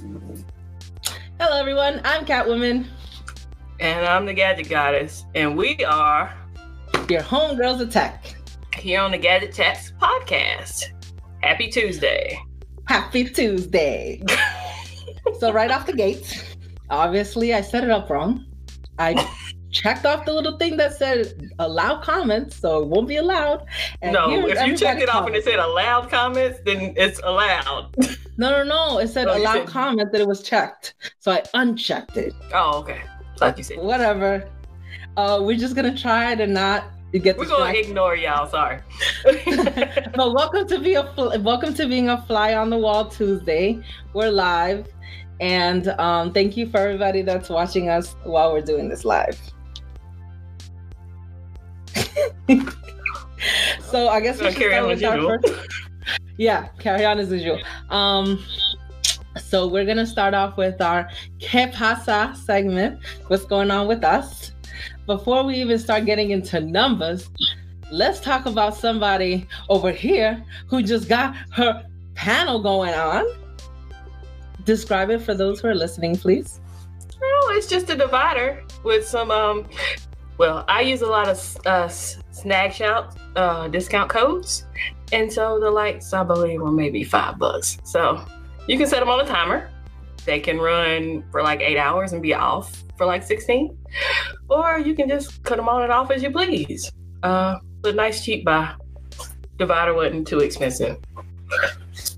Hello, everyone. I'm Catwoman. And I'm the Gadget Goddess. And we are your homegirls of tech here on the Gadget Chats podcast. Happy Tuesday. Happy Tuesday. so, right off the gate, obviously, I set it up wrong. I checked off the little thing that said allow comments, so it won't be allowed. And no, if you checked it off and it said allow comments, then it's allowed. No, no, no. It said oh, allow said... comments that it was checked. So I unchecked it. Oh, okay. Thought you said whatever. Uh, we're just gonna try to not get. We're gonna ignore y'all. Sorry. but welcome to be a welcome to being a fly on the wall Tuesday. We're live. And um, thank you for everybody that's watching us while we're doing this live. so I guess we should carry on with our first. Yeah, carry on as usual. Um, so we're gonna start off with our Que pasa segment. What's going on with us? Before we even start getting into numbers, let's talk about somebody over here who just got her panel going on. Describe it for those who are listening, please. Oh, it's just a divider with some um well, I use a lot of uh, Snagshout uh, discount codes, and so the lights I believe were maybe five bucks. So you can set them on a timer. They can run for like eight hours and be off for like 16, or you can just cut them on and off as you please. Uh, the nice cheap buy. Divider wasn't too expensive.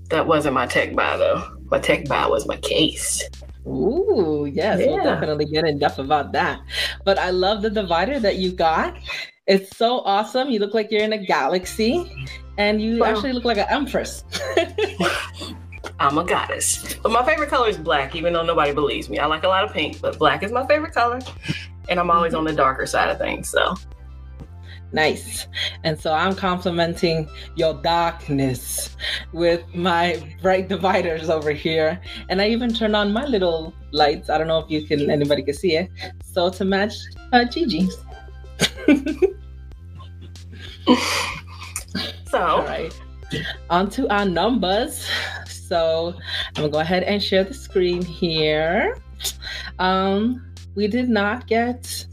That wasn't my tech buy though. My tech buy was my case. Ooh, yes, yeah. we'll definitely get in depth about that. But I love the divider that you got. It's so awesome. You look like you're in a galaxy, and you wow. actually look like an empress. I'm a goddess. But my favorite color is black, even though nobody believes me. I like a lot of pink, but black is my favorite color. And I'm always on the darker side of things. So Nice. And so I'm complimenting your darkness with my bright dividers over here. And I even turned on my little lights. I don't know if you can anybody can see it. So to match uh, Gigi's. So all right. On to our numbers. So I'm gonna go ahead and share the screen here. Um, we did not get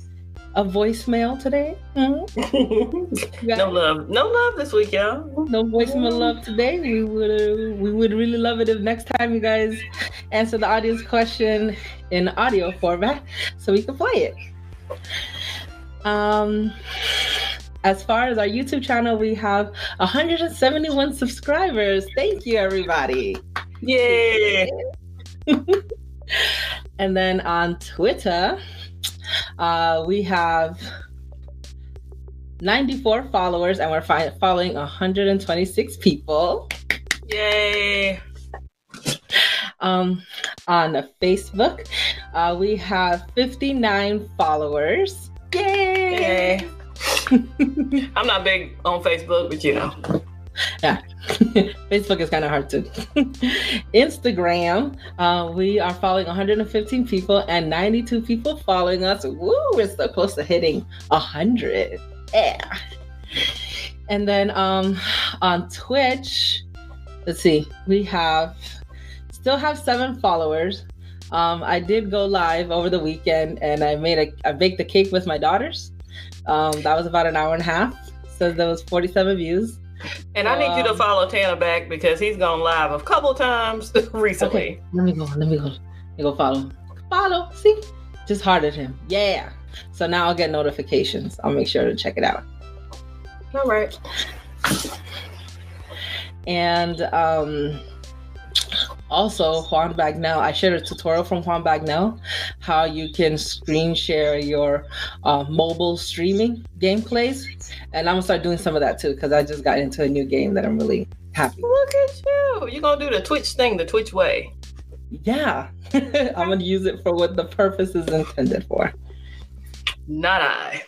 a voicemail today. Mm-hmm. no love, no love this week, y'all. No voicemail love today. We would uh, we would really love it if next time you guys answer the audience question in audio format, so we can play it. Um, as far as our YouTube channel, we have 171 subscribers. Thank you, everybody. Yay! and then on Twitter, uh, we have 94 followers, and we're fi- following 126 people. Yay! Um, on Facebook, uh, we have 59 followers. Yay! Yay. I'm not big on Facebook, but you know. Yeah, Facebook is kind of hard to. Instagram, uh, we are following 115 people and 92 people following us. Woo, we're so close to hitting 100. Yeah. And then um, on Twitch, let's see, we have still have seven followers. Um, I did go live over the weekend and I made a I baked a cake with my daughters. Um, that was about an hour and a half. So there was 47 views. And I need you to um, follow Tanner back because he's gone live a couple times recently. Okay, let me go. Let me go. Let me go follow. Follow. See? Just hearted him. Yeah. So now I'll get notifications. I'll make sure to check it out. All right. And um also Juan Bagnell, I shared a tutorial from Juan Bagnell how you can screen share your uh, mobile streaming gameplays. And I'm gonna start doing some of that too because I just got into a new game that I'm really happy. Look at you! You're gonna do the Twitch thing the Twitch way. Yeah, I'm gonna use it for what the purpose is intended for. Not I.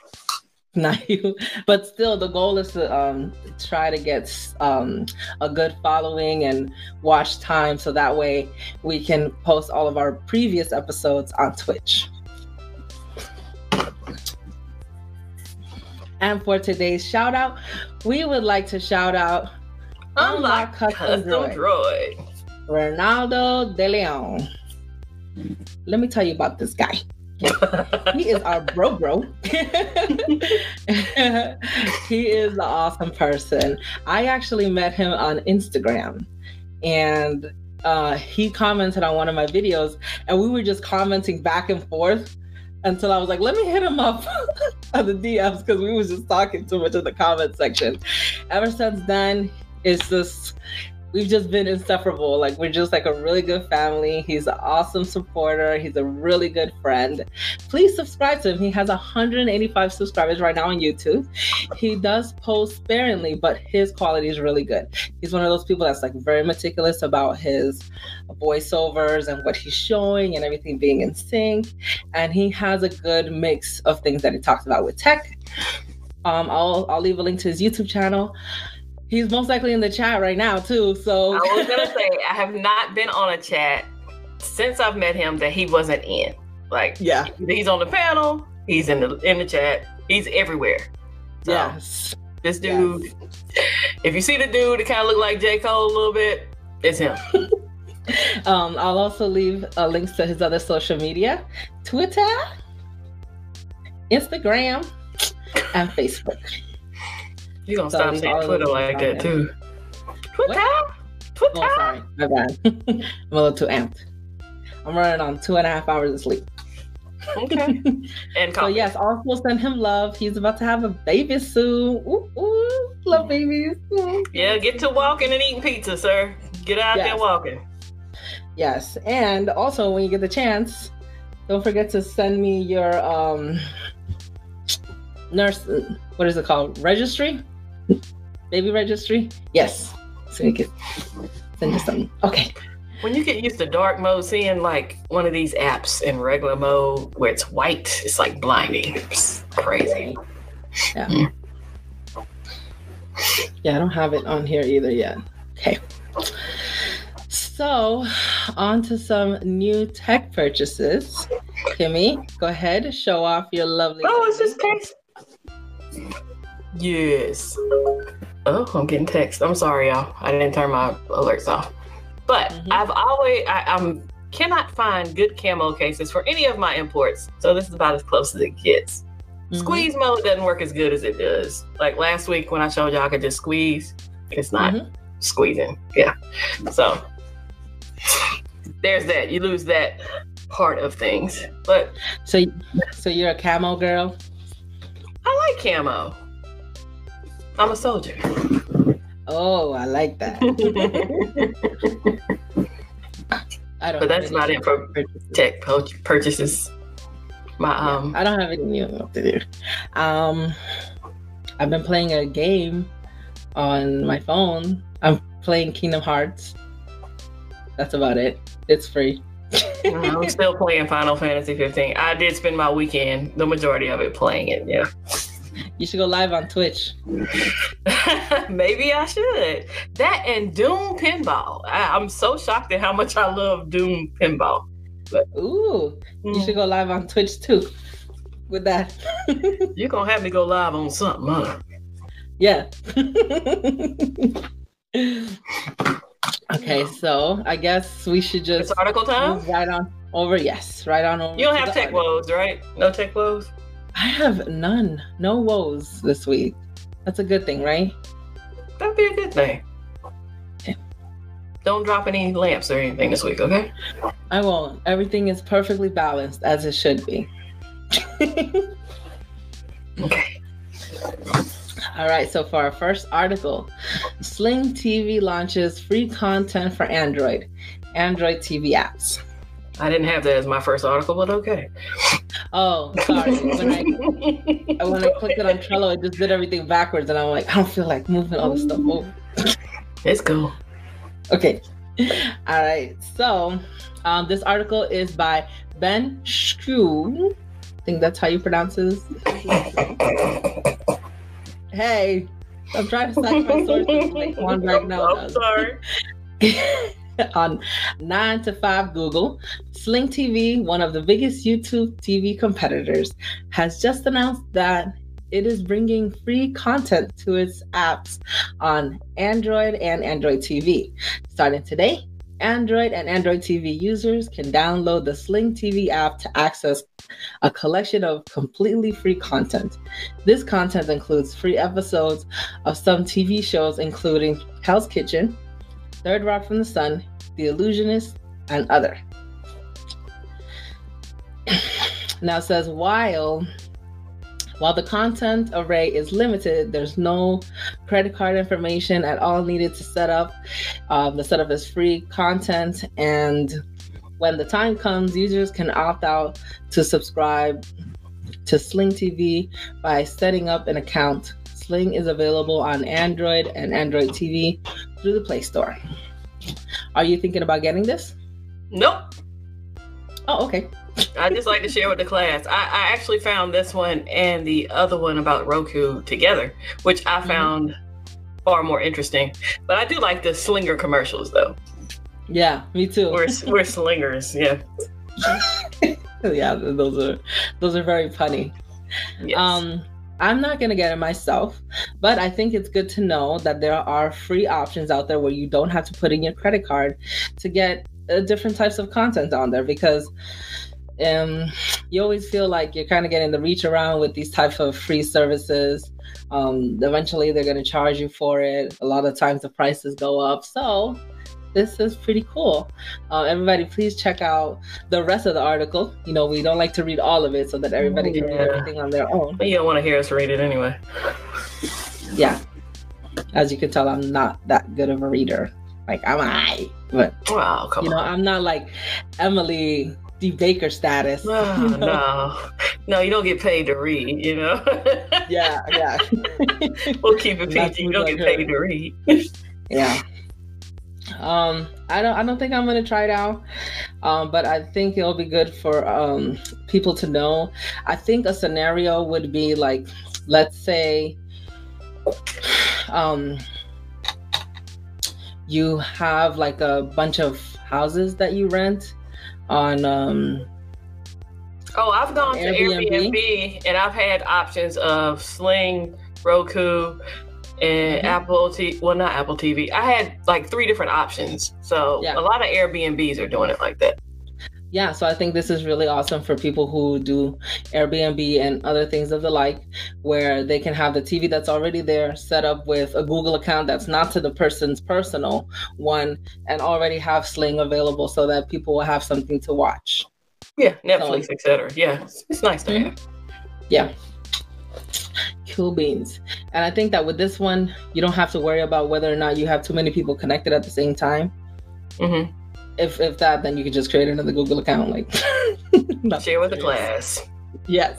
not you but still the goal is to um, try to get um, a good following and watch time so that way we can post all of our previous episodes on twitch and for today's shout out we would like to shout out unlock, unlock custom, custom droid. droid ronaldo de leon let me tell you about this guy. he is our bro bro. he is an awesome person. I actually met him on Instagram and uh, he commented on one of my videos and we were just commenting back and forth until I was like, let me hit him up on the DMs because we was just talking too much in the comment section. Ever since then, it's just we've just been inseparable. Like we're just like a really good family. He's an awesome supporter. He's a really good friend. Please subscribe to him. He has 185 subscribers right now on YouTube. He does post sparingly, but his quality is really good. He's one of those people that's like very meticulous about his voiceovers and what he's showing and everything being in sync. And he has a good mix of things that he talks about with tech. Um, I'll I'll leave a link to his YouTube channel. He's most likely in the chat right now too. So I was gonna say I have not been on a chat since I've met him that he wasn't in. Like yeah, he's on the panel, he's in the in the chat, he's everywhere. So, yes. This dude, yes. if you see the dude that kind of look like J. Cole a little bit, it's him. um, I'll also leave uh, links to his other social media Twitter, Instagram, and Facebook. You gonna so stop saying Twitter like that too? Twitter. Twitter. Oh, sorry, my bad. I'm a little too amped. I'm running on two and a half hours of sleep. Okay. and so yes, also send him love. He's about to have a baby soon. Ooh, ooh love babies. Ooh. Yeah, get to walking and eating pizza, sir. Get out yes. there walking. Yes, and also when you get the chance, don't forget to send me your um nurse. What is it called? Registry baby registry? Yes. So you can send us something. Okay. When you get used to dark mode, seeing like one of these apps in regular mode where it's white, it's like blinding. It's crazy. Yeah. Mm. Yeah, I don't have it on here either yet. Okay. So, on to some new tech purchases. Kimmy, go ahead, show off your lovely. Oh, it's just case. Yes. Oh, I'm getting text. I'm sorry, y'all. I didn't turn my alerts off. But mm-hmm. I've always I, I'm cannot find good camo cases for any of my imports. So this is about as close as it gets. Mm-hmm. Squeeze mode doesn't work as good as it does. Like last week when I showed y'all I could just squeeze, it's not mm-hmm. squeezing. Yeah. So there's that. You lose that part of things. But so so you're a camo girl? I like camo. I'm a soldier. Oh, I like that. I don't. But that's not it for tech purchases. My um, I don't have any new to do. Um, I've been playing a game on my phone. I'm playing Kingdom Hearts. That's about it. It's free. I'm still playing Final Fantasy 15. I did spend my weekend, the majority of it, playing it. Yeah. You should go live on Twitch. Maybe I should. That and Doom Pinball. I, am so shocked at how much I love Doom Pinball. But, Ooh, mm. you should go live on Twitch too. With that, you're gonna have me go live on something, huh? Yeah. okay, so I guess we should just it's article time. Right on over. Yes, right on over. You don't have tech woes, right? No tech woes. I have none. No woes this week. That's a good thing, right? That'd be a good thing. Okay. Don't drop any lamps or anything this week, okay? I won't. Everything is perfectly balanced as it should be. okay. All right, so for our first article, Sling TV launches free content for Android, Android TV apps. I didn't have that as my first article, but okay. Oh, sorry. When I when I clicked it on Trello, it just did everything backwards, and I'm like, I don't feel like moving all this stuff over. Let's go. Okay. All right. So, um, this article is by Ben Schroon. I think that's how you pronounce this. hey, I'm trying to cite my sources. One right now. I'm sorry. on 9 to 5 Google, Sling TV, one of the biggest YouTube TV competitors, has just announced that it is bringing free content to its apps on Android and Android TV. Starting today, Android and Android TV users can download the Sling TV app to access a collection of completely free content. This content includes free episodes of some TV shows, including Hell's Kitchen, Third Rock from the Sun, The Illusionist, and other. now it says while while the content array is limited, there's no credit card information at all needed to set up. Um, the setup is free content, and when the time comes, users can opt out to subscribe to Sling TV by setting up an account. Sling is available on Android and Android TV through the Play Store. Are you thinking about getting this? Nope. Oh, okay. I just like to share with the class. I, I, actually found this one and the other one about Roku together, which I mm-hmm. found mm-hmm. far more interesting. But I do like the slinger commercials though. Yeah, me too. We're we're slingers, yeah. yeah, those are those are very funny. Yes. Um I'm not going to get it myself, but I think it's good to know that there are free options out there where you don't have to put in your credit card to get uh, different types of content on there because um, you always feel like you're kind of getting the reach around with these types of free services. Um, eventually, they're going to charge you for it. A lot of times, the prices go up. So, this is pretty cool. Uh, everybody, please check out the rest of the article. You know, we don't like to read all of it so that everybody yeah. can read everything on their own. But you don't want to hear us read it anyway. Yeah. As you can tell, I'm not that good of a reader. Like, I'm I. But, wow, you know, on. I'm not like Emily D. Baker status. No, you know? no, no, you don't get paid to read. You know. yeah, yeah. we'll keep it PG. You don't get paid to read. yeah. Um, I don't. I don't think I'm gonna try it out. Um, but I think it'll be good for um people to know. I think a scenario would be like, let's say, um, you have like a bunch of houses that you rent on um Oh, I've gone Airbnb. to Airbnb and I've had options of Sling, Roku, and mm-hmm. Apple TV. Well, not Apple TV. I had like three different options. So yeah. a lot of Airbnbs are doing it like that. Yeah, so I think this is really awesome for people who do Airbnb and other things of the like, where they can have the TV that's already there set up with a Google account that's not to the person's personal one and already have Sling available so that people will have something to watch. Yeah, Netflix, so, etc. Yeah, it's nice to mm-hmm. have. Yeah. Cool beans. And I think that with this one, you don't have to worry about whether or not you have too many people connected at the same time. Mm-hmm if if that, then you could just create another Google account. Like share with the class. Yes.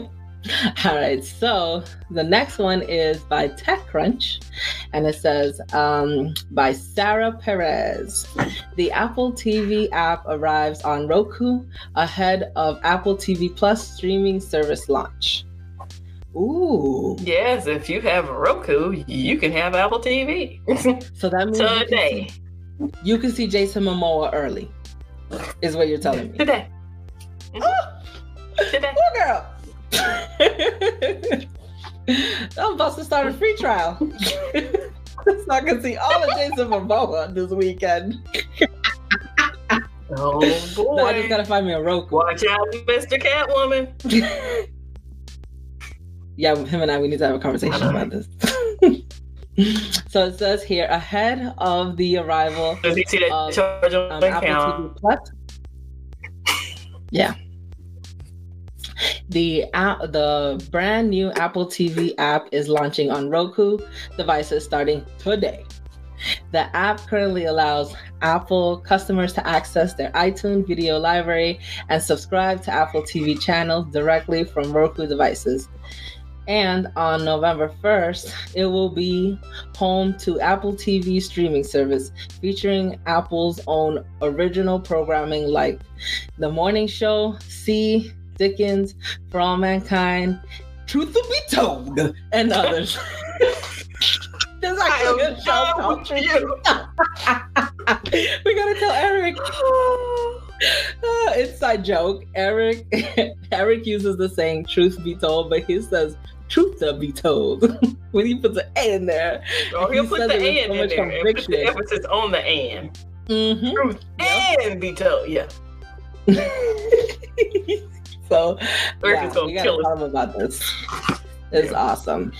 All right, so the next one is by TechCrunch, and it says um, by Sarah Perez. The Apple TV app arrives on Roku ahead of Apple TV Plus streaming service launch. Ooh. Yes, if you have Roku, you can have Apple TV. so that means today. You can, see, you can see Jason Momoa early. Is what you're telling me. Today. Oh, today. Poor girl. I'm about to start a free trial. so I can see all of Jason Momoa this weekend. oh boy! Now I just gotta find me a Roku. Watch out, Mr. Catwoman yeah, him and I, we need to have a conversation about this. so it says here ahead of the arrival Does he see that of um, Apple TV Plus. Yeah. The uh, the brand new Apple TV app is launching on Roku devices starting today. The app currently allows Apple customers to access their iTunes video library and subscribe to Apple TV channels directly from Roku devices. And on November 1st, it will be home to Apple TV streaming service featuring Apple's own original programming like The Morning Show, See, Dickinson, For All Mankind, Truth to Be Told, and others. There's actually a show we gotta tell Eric. Uh, inside joke. Eric Eric uses the saying "truth be told," but he says "truth to be told" when he puts an "a" in there. Or he'll He put the it with so in there. and put the emphasis on the and. Mhm. Truth and be told. Yeah. so yeah, is we gotta kill tell him about this. It's Yeah. awesome.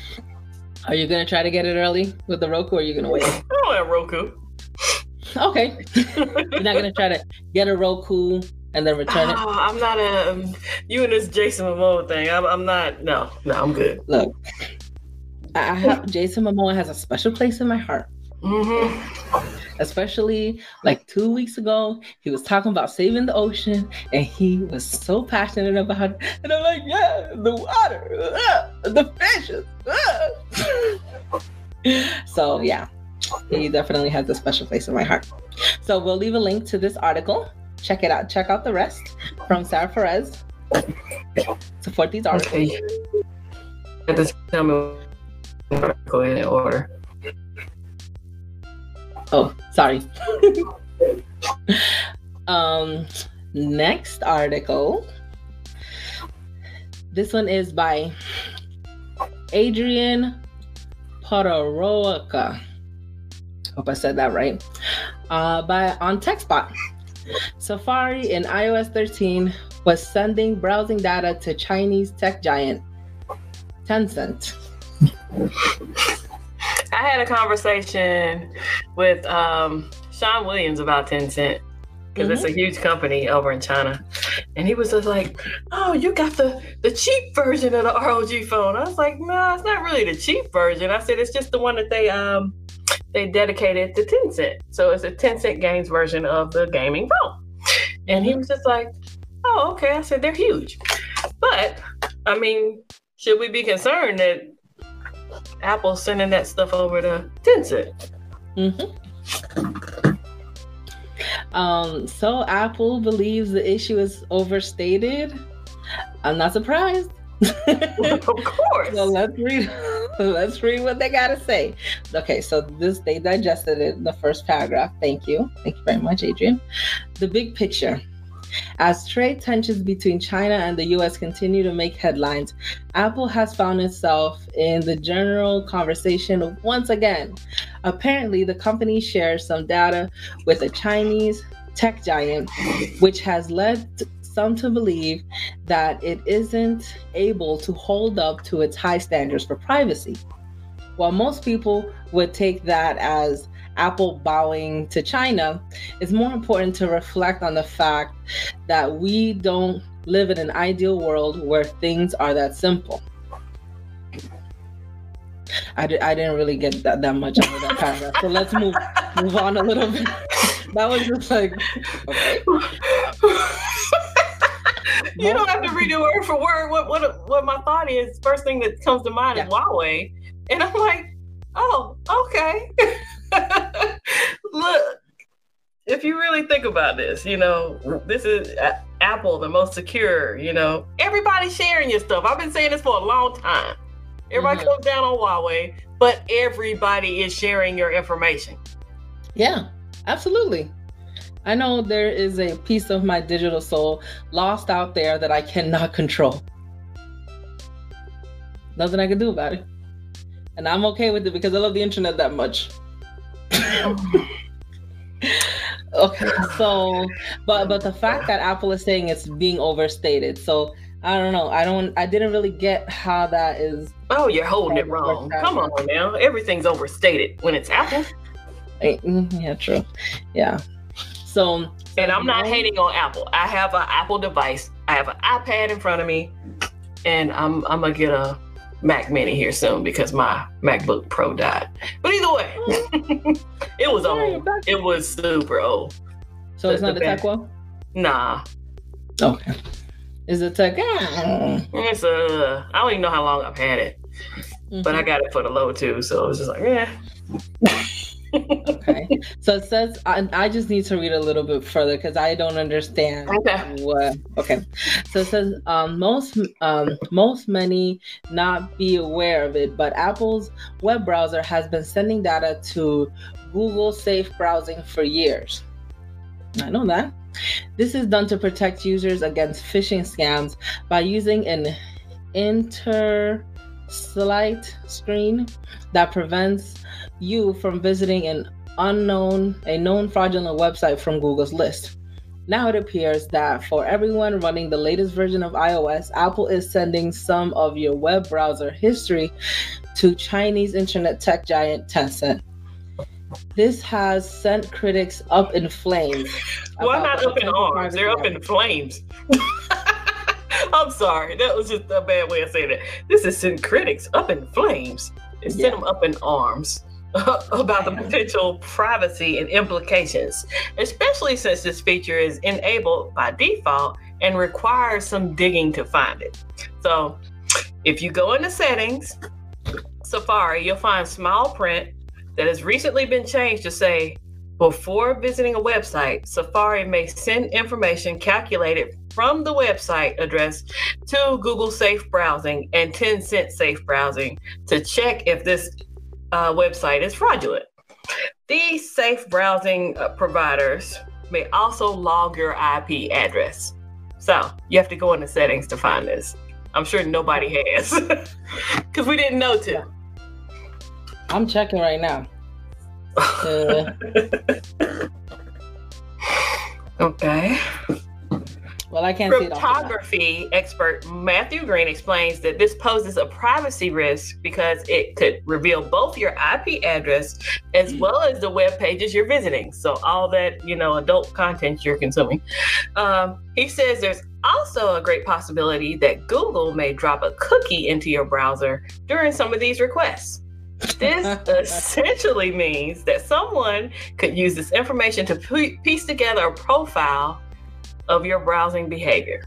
Are you gonna try to get it early with the Roku, or are you gonna wait? I don't have Roku. Okay, you're not gonna try to get a Roku and then return it. Oh, I'm not a um, you and this Jason Momoa thing. I'm, I'm not. No, no, I'm good. Look, I I have Jason Momoa has a special place in my heart. Mm-hmm. Especially like two weeks ago, he was talking about saving the ocean, and he was so passionate about it. And I'm like, yeah, the water, ah, the fishes. ah." so yeah, he definitely has a special place in my heart. So we'll leave a link to this article. Check it out. Check out the rest from Sarah Perez. Support these articles. Okay. Tell me. Ahead and order. Oh, sorry. um, next article. This one is by Adrian Podoroka. Hope I said that right. Uh, by on TechSpot. Safari in iOS 13 was sending browsing data to Chinese tech giant Tencent. I had a conversation with um, Sean Williams about Tencent because it's a huge company over in China, and he was just like, "Oh, you got the the cheap version of the ROG phone." I was like, "No, it's not really the cheap version." I said, "It's just the one that they um they dedicated to Tencent, so it's a Tencent Games version of the gaming phone." And he was just like, "Oh, okay." I said, "They're huge," but I mean, should we be concerned that Apple's sending that stuff over to Tencent? Mm-hmm. Um, so Apple believes the issue is overstated. I'm not surprised. of course. so let's read let's read what they gotta say. Okay, so this they digested it in the first paragraph. Thank you. Thank you very much, Adrian. The big picture. As trade tensions between China and the US continue to make headlines, Apple has found itself in the general conversation once again. Apparently, the company shares some data with a Chinese tech giant, which has led some to believe that it isn't able to hold up to its high standards for privacy. While most people would take that as Apple bowing to China, it's more important to reflect on the fact that we don't live in an ideal world where things are that simple. I, di- I didn't really get that, that much out of that paragraph. So let's move move on a little bit. That was just like, okay. you don't have to read it word for word. What what what my thought is, first thing that comes to mind is Huawei, and I'm like, oh, okay. Look, if you really think about this, you know, this is uh, Apple, the most secure. You know, everybody's sharing your stuff. I've been saying this for a long time. Everybody Mhm. comes down on Huawei, but everybody is sharing your information. Yeah, absolutely. I know there is a piece of my digital soul lost out there that I cannot control. Nothing I can do about it. And I'm okay with it because I love the internet that much. Okay, so but but the fact that Apple is saying it's being overstated. So I don't know. I don't I didn't really get how that is Oh, you're holding it wrong. Come on now. Everything's overstated when it's Apple. eh, mm, yeah, true. Yeah. So And I'm not hating on Apple. I have an Apple device. I have an iPad in front of me, and I'm I'm gonna get a Mac Mini here soon because my MacBook Pro died. But either way, it was old. It was super old. So it's the- not the a Techwell? Nah, Okay. Is it Tech? It's uh, I don't even know how long I've had it, but I got it for the low too, so it was just like, yeah. okay. So it says I, I just need to read a little bit further because I don't understand Okay. what. Okay. So it says um, most um, most many not be aware of it, but Apple's web browser has been sending data to Google Safe Browsing for years. I know that. This is done to protect users against phishing scams by using an interslite screen that prevents you from visiting an unknown, a known fraudulent website from Google's list. Now it appears that for everyone running the latest version of iOS, Apple is sending some of your web browser history to Chinese internet tech giant Tencent. This has sent critics up in flames. Why not up in arms? They're up in flames. I'm sorry, that was just a bad way of saying it. This has sent critics up in flames. Sent yeah. them up in arms. about the potential privacy and implications, especially since this feature is enabled by default and requires some digging to find it. So, if you go into settings, Safari, you'll find small print that has recently been changed to say before visiting a website, Safari may send information calculated from the website address to Google Safe Browsing and Tencent Safe Browsing to check if this uh, website is fraudulent. These safe browsing uh, providers may also log your IP address. So you have to go into settings to find this. I'm sure nobody has because we didn't know to. I'm checking right now. Uh... okay. Well, I can't Cryptography expert Matthew Green explains that this poses a privacy risk because it could reveal both your IP address as well as the web pages you're visiting. So all that you know, adult content you're consuming. Um, he says there's also a great possibility that Google may drop a cookie into your browser during some of these requests. This essentially means that someone could use this information to piece together a profile of your browsing behavior.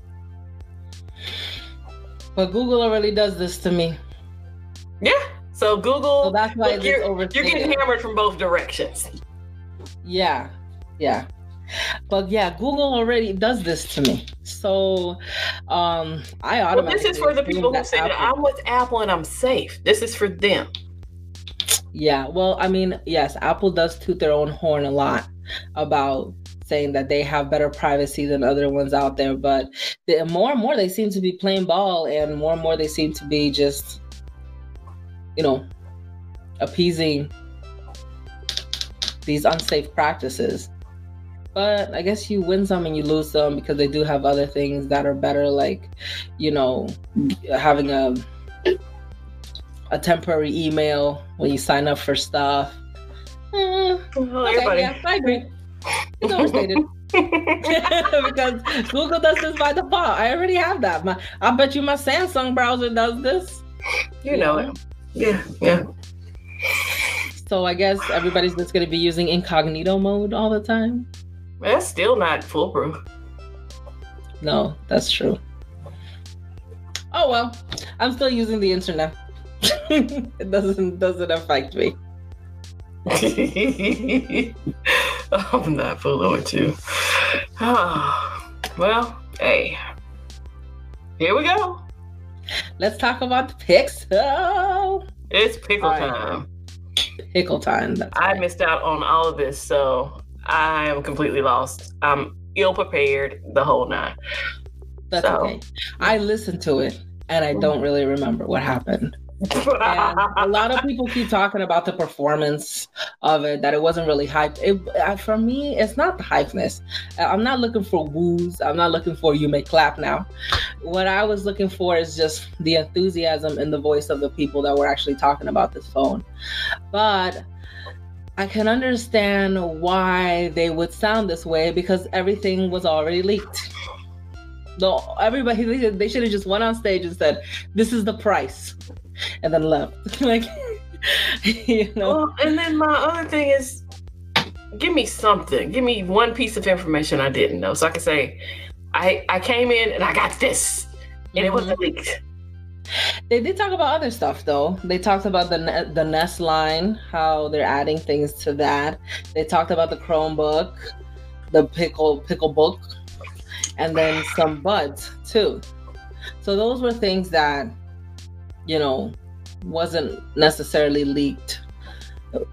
But Google already does this to me. Yeah. So Google. So that's why look, you're, you're getting hammered from both directions. Yeah. Yeah. But yeah, Google already does this to me. So um I automatically. Well, this is for the people who say that I'm with Apple and I'm safe. This is for them. Yeah, well, I mean, yes, Apple does toot their own horn a lot about saying that they have better privacy than other ones out there. But the, more and more they seem to be playing ball, and more and more they seem to be just, you know, appeasing these unsafe practices. But I guess you win some and you lose some because they do have other things that are better, like, you know, having a a temporary email when you sign up for stuff. Uh, well, okay, yeah, I agree. It's overstated. because Google does this by default. I already have that. My, I bet you my Samsung browser does this. You, know, know it. Yeah, yeah. So I guess everybody's just going to be using incognito mode all the time. That's still not foolproof. No, that's true. Oh well, I'm still using the internet. it doesn't doesn't affect me. I'm not fooling with you. Oh, well, hey, here we go. Let's talk about the pixel. Oh. It's pickle right. time. Pickle time. I right. missed out on all of this, so I am completely lost. I'm ill prepared the whole night. That's so. okay. I listened to it and I don't really remember what happened a lot of people keep talking about the performance of it that it wasn't really hype. It, uh, for me it's not the hypeness. Uh, i'm not looking for woos. I'm not looking for you may clap now. What i was looking for is just the enthusiasm and the voice of the people that were actually talking about this phone. But I can understand why they would sound this way because everything was already leaked. The, everybody they should have just went on stage and said, "This is the price." And then left. like, you know. Well, and then my other thing is, give me something. Give me one piece of information I didn't know, so I can say, I I came in and I got this, and mm-hmm. it wasn't leaked. They did talk about other stuff though. They talked about the the Nest line, how they're adding things to that. They talked about the Chromebook, the Pickle Pickle Book, and then some buds too. So those were things that you know, wasn't necessarily leaked.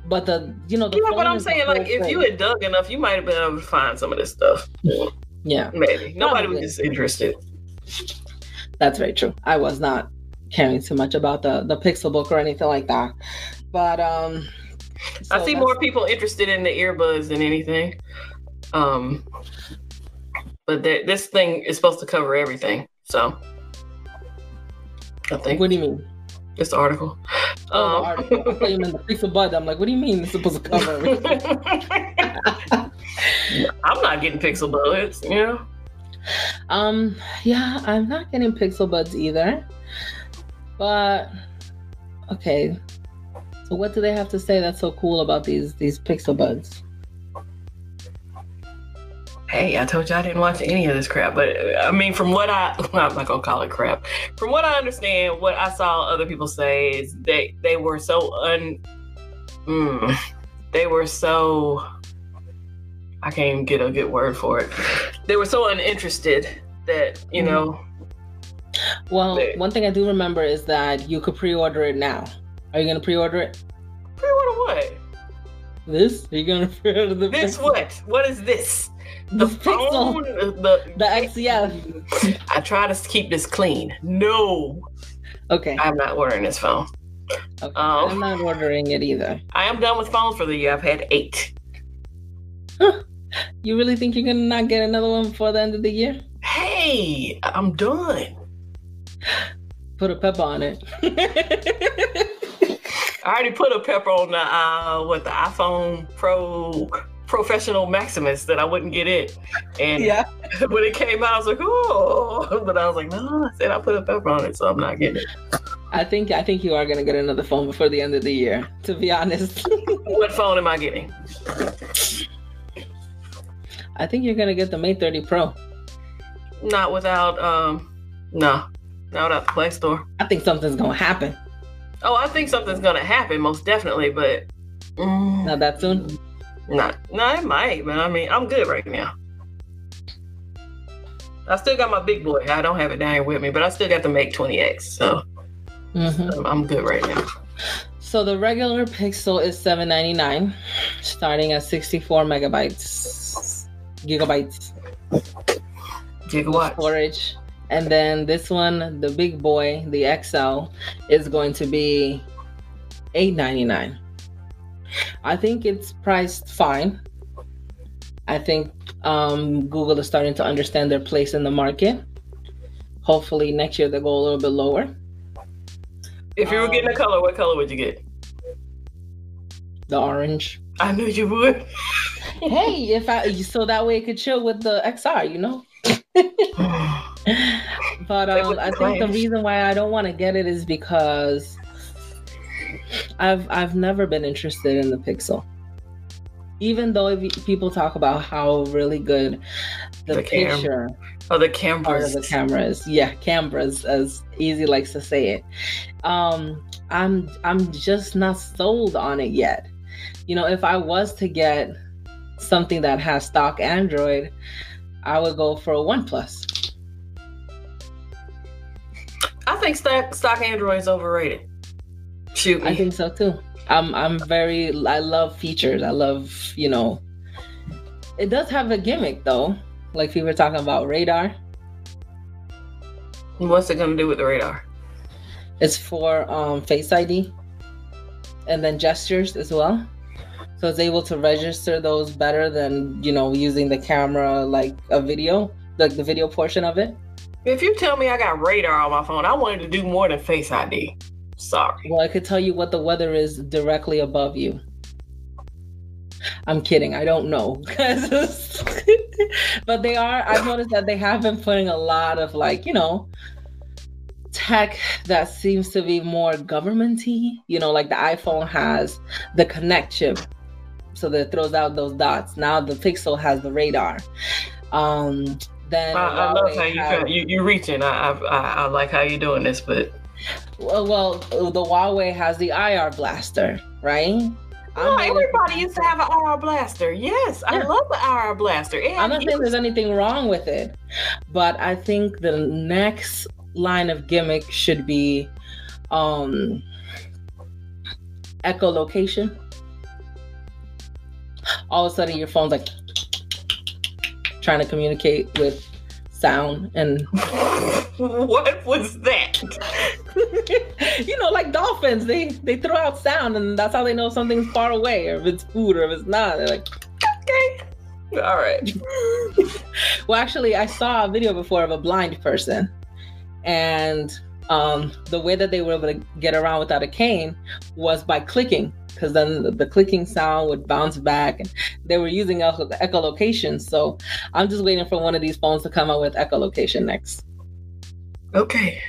But the, you know, the yeah, but I'm saying like if you had dug enough, you might have been able to find some of this stuff. Yeah, maybe nobody Probably. was interested. that's very true. I was not caring too much about the the Pixel book or anything like that. But um I see more people interested in the earbuds than anything. Um, but th- this thing is supposed to cover everything. So I think What do you mean? this article. Oh, Um, the article. I thought you meant the Pixel bud. I'm like, what do you mean it's supposed to cover everything? I'm not getting pixel buds, you know. Um, yeah, I'm not getting Pixel buds either. But okay. So what do they have to say that's so cool about these these Pixel buds? Hey, I told you I didn't watch any of this crap, but I mean, from what I, I'm not gonna call it crap. From what I understand, what I saw other people say is they they were so un, mm, they were so, I can't even get a good word for it. They were so uninterested that you Mhm. know, Well, They- one thing I do remember is that you could pre-order it now. Are you gonna pre-order it? pre-order what? This? Are you gonna pre-order the This what? What is this? The, phone, Pixel. the The XCF. I try to keep this clean. No, Okay. I'm not ordering this phone. okay. Oh. I'm not ordering it either. I am done with phones for the year. I've had eight. You really think you're gonna not get another one before the end of the year? Hey, I'm done. Put a pepper on it. I already put a pepper on the uh what the iPhone Pro Professional Maximus that I wouldn't get it. And yeah. when it came out, I was like, oh, but I was like, no, I said I put a pepper on it, so I'm not getting it. I think I think you are gonna get another phone before the end of the year. To be honest, What phone am I getting? I think you're gonna get the Mate 30 Pro. Not without um, no, not without the Play Store. I think something's gonna happen. Oh, I think something's gonna happen, most definitely, but mm, Not that soon. Not, no, it might, but I mean, I'm good right now. I still got my big boy. I don't have it down here with me, but I still got the Mate 20X, so hmm I'm, good right now. So the regular Pixel is 7.99, starting at 64 megabytes, gigabytes Gigawatt. storage, and then this one, the big boy, the XL, is going to be 8.99. I think it's priced fine. I think um, Google is starting to understand their place in the market. Hopefully next year they'll go a little bit lower. If you were getting a Um, color, what color would you get? The orange. I knew you would. hey, if I so that way it could chill with the XR, you know. but um, I think the reason why I don't want to get it is because I've I've never been interested in the Pixel. Even though you- people talk about how really good the, The picture oh, the cameras. the cameras, yeah, cameras, as Easy likes to say it. Um, I'm I'm just not sold on it yet. You know, if I was to get something that has stock Android, I would go for a OnePlus. I think stock, stock Android is overrated. Shoot. I think so too. I'm I'm very I love features. I love, you know. It does have a gimmick though. Like we were talking about radar. What's it gonna do with the radar? It's for um, Face ID and then gestures as well. So it's able to register those better than you know using the camera like a video, like the video portion of it. If you tell me I got radar on my phone, I wanted to do more than Face ID. Sorry. Well, I could tell you what the weather is directly above you. I'm kidding. I don't know. but they are, I've noticed that they have been putting a lot of like, you know, tech that seems to be more governmenty. You know, like the iPhone has the connect chip. So that it throws out those dots. Now the Pixel has the radar. Um, then I, I love how you has- you you reaching. I I I like how you're doing this, but well, the Huawei has the IR blaster, right? no, I'm everybody used to have an IR blaster. Yes, I love the IR blaster. It had not saying there's anything wrong with it, but I think the next line of gimmick should be um echolocation. All of a sudden your phone's like trying to communicate with sound and what was that? you know, like dolphins, they they throw out sound and that's how they know something's far away or if it's food or if it's not. They're like, okay. All right. well, actually, I saw a video before of a blind person, and um, the way that they were able to get around without a cane was by clicking because then the, the, clicking sound would bounce back and they were using echo, echolocation so i'm just waiting for one of these phones to come out with echolocation next. Okay.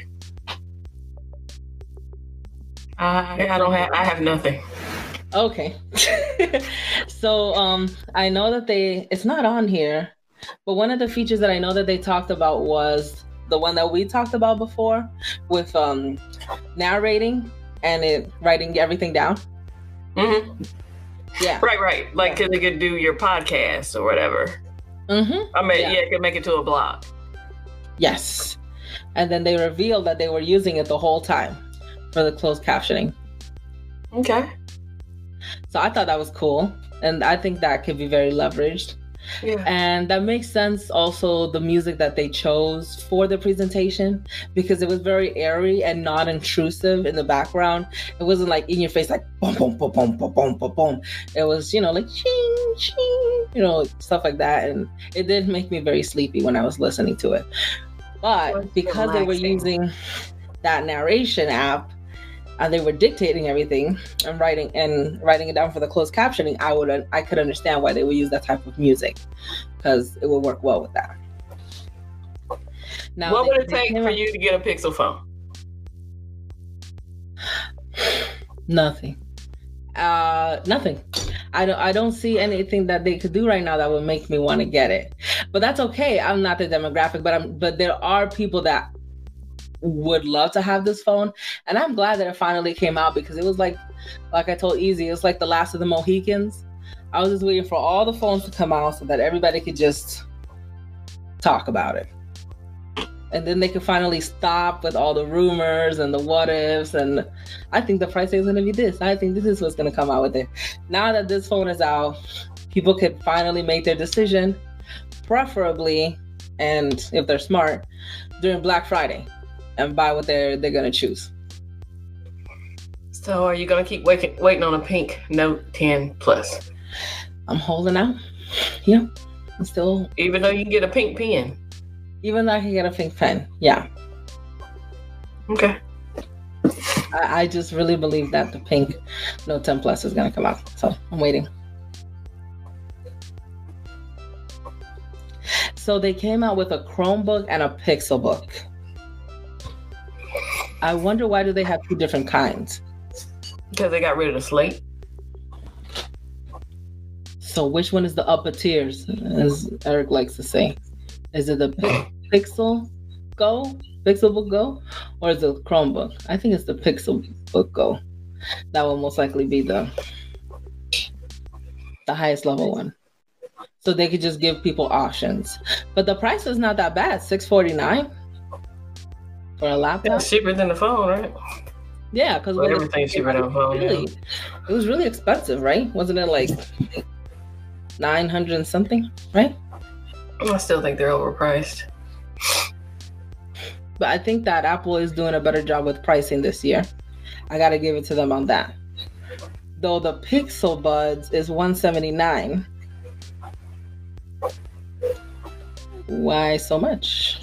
I, I don't have i have nothing. Okay. So um i know that they it's not on here but one of the features that i know that they talked about was the one that we talked about before with um narrating and it writing everything down Mm-hmm. Yeah. Right, right. Like, because yeah. it could do your podcast or whatever. Mm-hmm. I mean, yeah. yeah, it could make it to a blog. Yes. And then they revealed that they were using it the whole time for the closed captioning. Okay. So I thought that was cool. And I think that could be very leveraged. Yeah. And that makes sense also the music that they chose for the presentation because it was very airy and not intrusive in the background. It wasn't like in your face, like boom, boom, boom, boom, boom, boom, boom, boom. It was, you know, like ching, ching, you know, stuff like that. And it did make me very sleepy when I was listening to it. But because relaxing. they were using that narration app, and they were dictating everything and writing and writing it down for the closed captioning, I would I could understand why they would use that type of music because it would work well with that. Now, what would it take for you to get a Pixel phone? Nothing. Uh, nothing. I don't. I don't see anything that they could do right now that would make me want to get it. But that's okay. I'm not the demographic, but I'm. But there are people that would love to have this phone. And i'm glad that it finally came out because it was like like i told easy it's like the last of the mohicans. I was just waiting for all the phones to come out so that everybody could just talk about it. And then they could finally stop with all the rumors and the what ifs and i think the price is going to be this. I think this is what's going to come out with it. Now that this phone is out people could finally make their decision preferably and if they're smart during black friday and buy what they're they're gonna choose. So are you gonna keep waiting waiting on a pink Note 10 Plus? I'm holding out. Yeah, I'm still. Even though you can get a pink pen. Even though I can get a pink pen, yeah. Okay. I, I just really believe that the pink Note 10 Plus is gonna come out, so I'm waiting. So they came out with a Chromebook and a Pixelbook. I wonder why do they have two different kinds? Because they got rid of the slate. So which one is the upper tiers, as Eric likes to say? Is it the Pixel Go, Pixelbook Go, or is it Chromebook? I think it's the Pixelbook Go. That will most likely be the the highest level one. So they could just give people options. But the price is not that bad, six forty nine for a laptop. It's cheaper than the phone, right? Yeah, because well, everything's cheaper than a phone. Really, yeah. It was really expensive, right? Wasn't it like nine hundred something, right? I still think they're overpriced. But I think that Apple is doing a better job with pricing this year. I got to give it to them on that. Though the Pixel Buds is 179. Why so much?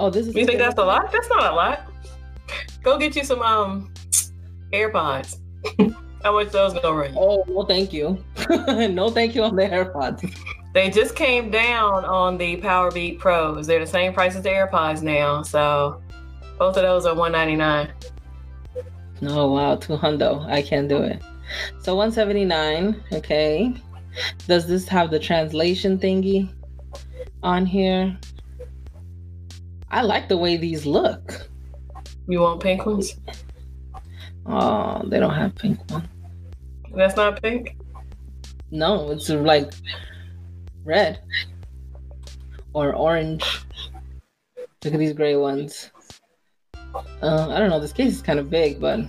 Oh, this is. You think that's a lot? That's not a lot. Go get you some um AirPods. How much those gonna run you? Oh, well, thank you. no, thank you on the AirPods. They just came down on the Powerbeat Pros. They're the same price as the AirPods now, so both of those are one ninety nine. Oh wow, two hundo. I can't do it. So one seventy nine. Okay. Does this have the translation thingy on here? I like the way these look. You want pink ones? Oh, they don't have pink ones. That's not pink? No, it's like red or orange. Look at these gray ones. Uh, I don't know. This case is kind of big, but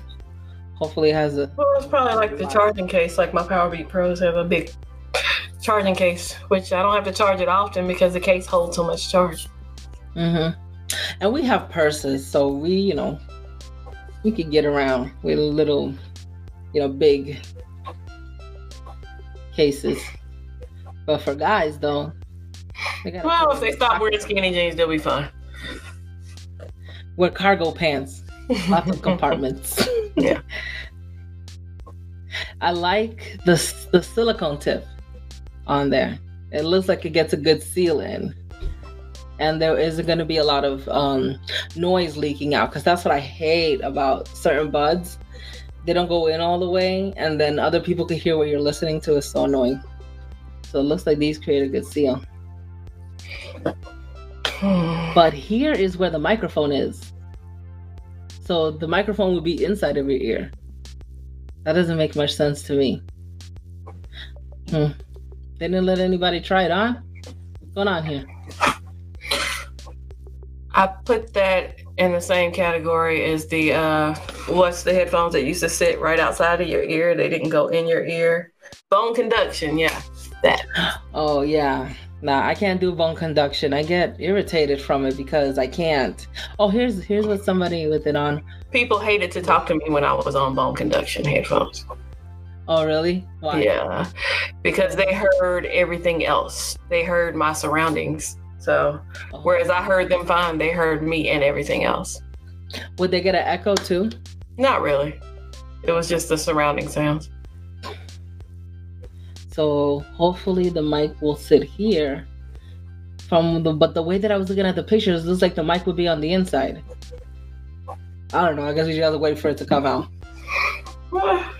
hopefully it has a. Well, it's probably like the charging case. Like my Powerbeat Pros have a big charging case, which I don't have to charge it often because the case holds so much charge. Mm-hmm. And we have purses, so we, you know, we could get around with little, you know, big cases. But for guys, though, well, if they stop wearing skinny jeans, they'll be fine. Wear cargo pants, lots of compartments. yeah. I like the the silicone tip on there. It looks like it gets a good seal in. And there isn't going to be a lot of um, noise leaking out because that's what I hate about certain buds. They don't go in all the way, and then other people can hear what you're listening to. It's so annoying. So it looks like these create a good seal. but here is where the microphone is. So the microphone would be inside of your ear. That doesn't make much sense to me. Hmm. They didn't let anybody try it on. What's going on here? I put that in the same category as the uh what's the headphones that used to sit right outside of your ear? They didn't go in your ear. Bone conduction, yeah. That. Oh yeah. Nah, I can't do bone conduction. I get irritated from it because I can't. Oh, here's here's what somebody with it on. People hated to talk to me when I was on bone conduction headphones. Oh, really? Why? Yeah, because they heard everything else. They heard my surroundings. So, whereas I heard them fine, they heard me and everything else. Would they get an echo too? Not really. It was just the surrounding sounds. So hopefully the mic will sit here. From the but the way that I was looking at the pictures, it looks like the mic would be on the inside. I don't know. I guess we just have to wait for it to come out.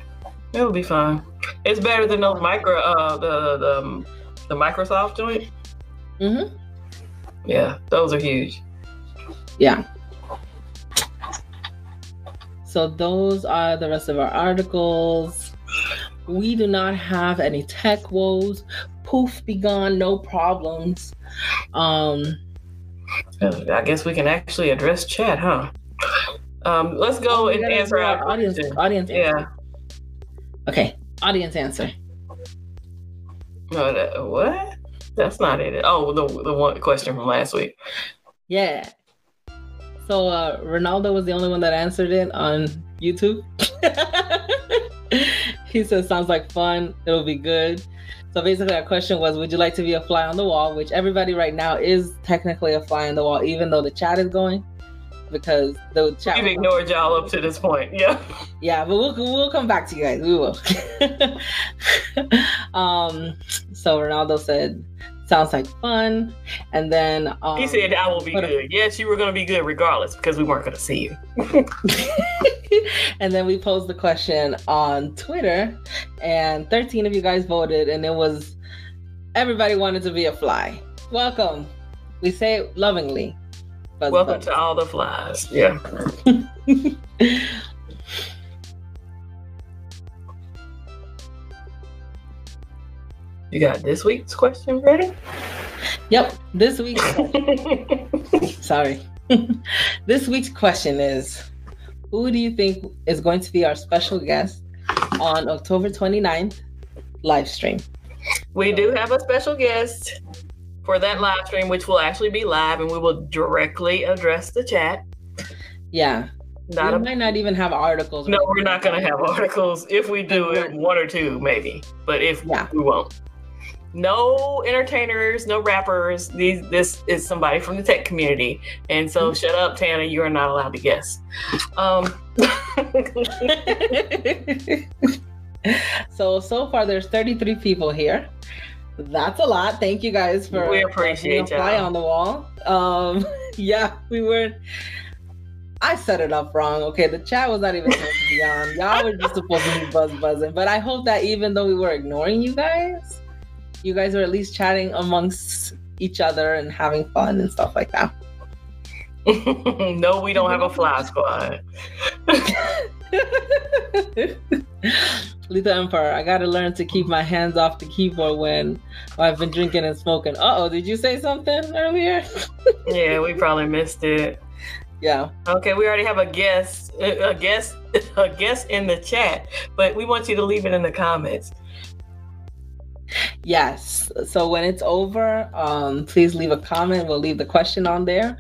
It'll be fine. It's better than those micro uh the the the Microsoft joint. Mhm. Yeah, those are huge. Yeah. So those are the rest of our articles. We do not have any tech woes. Poof, be gone, no problems. Um I guess we can actually address chat, huh? Um, let's go oh, and answer our audience. Audience, yeah. Okay, audience answer. No, that, what? That's not it. Oh, the the one question from last week. Yeah. So uh, Ronaldo was the only one that answered it on YouTube. he said, "Sounds like fun. It'll be good." So basically, our question was, "Would you like to be a fly on the wall?" Which everybody right now is technically a fly on the wall, even though the chat is going because the chat. We've ignored y'all up to this point. Yeah. Yeah, but we'll we'll come back to you guys. We will. um. So Ronaldo said, "Sounds like fun," and then um, he said, "I will be good." A- yes, you were going to be good regardless because we weren't going to see you. and then we posed the question on Twitter, and 13 of you guys voted, and it was everybody wanted to be a fly. Welcome. We say it lovingly. Buzz, Welcome buzz. to all the flies. Yeah. you got this week's question ready? Yep. This week's sorry. this week's question is who do you think is going to be our special guest on October 29th live stream? We do have a special guest for that live stream, which will actually be live, and we will directly address the chat. Yeah. Not we a, might not even have articles. No, we're not going to have articles. If we do, it, one or two maybe, but if yeah. we won't. No entertainers, no rappers. These this is somebody from the tech community, and so mm-hmm. shut up, Tana. You are not allowed to guess. Um. so so far, there's 33 people here that's a lot. Thank you guys for we appreciate you fly on the wall. Um, yeah, we were. I set it up wrong. Okay, the chat was not even supposed to be on. Y'all were just supposed to be buzz buzzing. But I hope that even though we were ignoring you guys, you guys were at least chatting amongst each other and having fun and stuff like that. no, we don't have a fly squad. Lita Emperor, I gotta learn to keep my hands off the keyboard when, when I've been drinking and smoking. Uh oh, did you say something earlier? yeah, we probably missed it. Yeah. Okay, we already have a guest, a guest, a guest in the chat, but we want you to leave it in the comments. Yes. So when it's over, um, please leave a comment. We'll leave the question on there.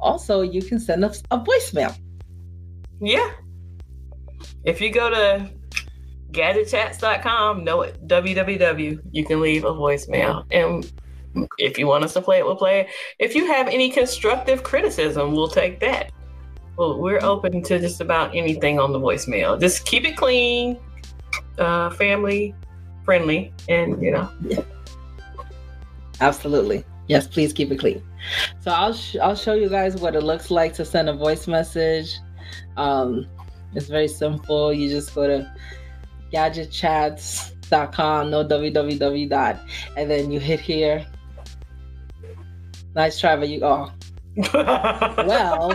Also, you can send us a voicemail. Yeah. If you go to gadgetchats.com, no www, you can leave a voicemail. And if you want us to play it, we'll play it. If you have any constructive criticism, we'll take that. Well, we're open to just about anything on the voicemail. Just keep it clean, uh, family friendly, and you know. Absolutely. Yes, please keep it clean. So I'll sh- I'll show you guys what it looks like to send a voice message. Um, it's very simple. You just go to gadgetchats.com, no www dot, and then you hit here. Nice try, but you oh well.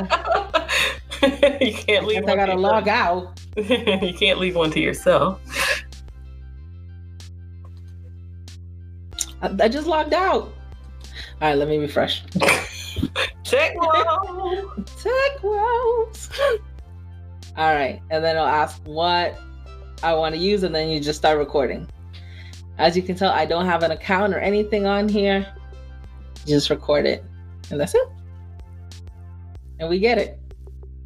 you can't leave. I gotta log out. you can't leave one to yourself. I, I just logged out. All right, let me refresh. Check world. Tech world. All right, and then I'll ask what I want to use, and then you just start recording. As you can tell, I don't have an account or anything on here. Just record it, and that's it. And we get it,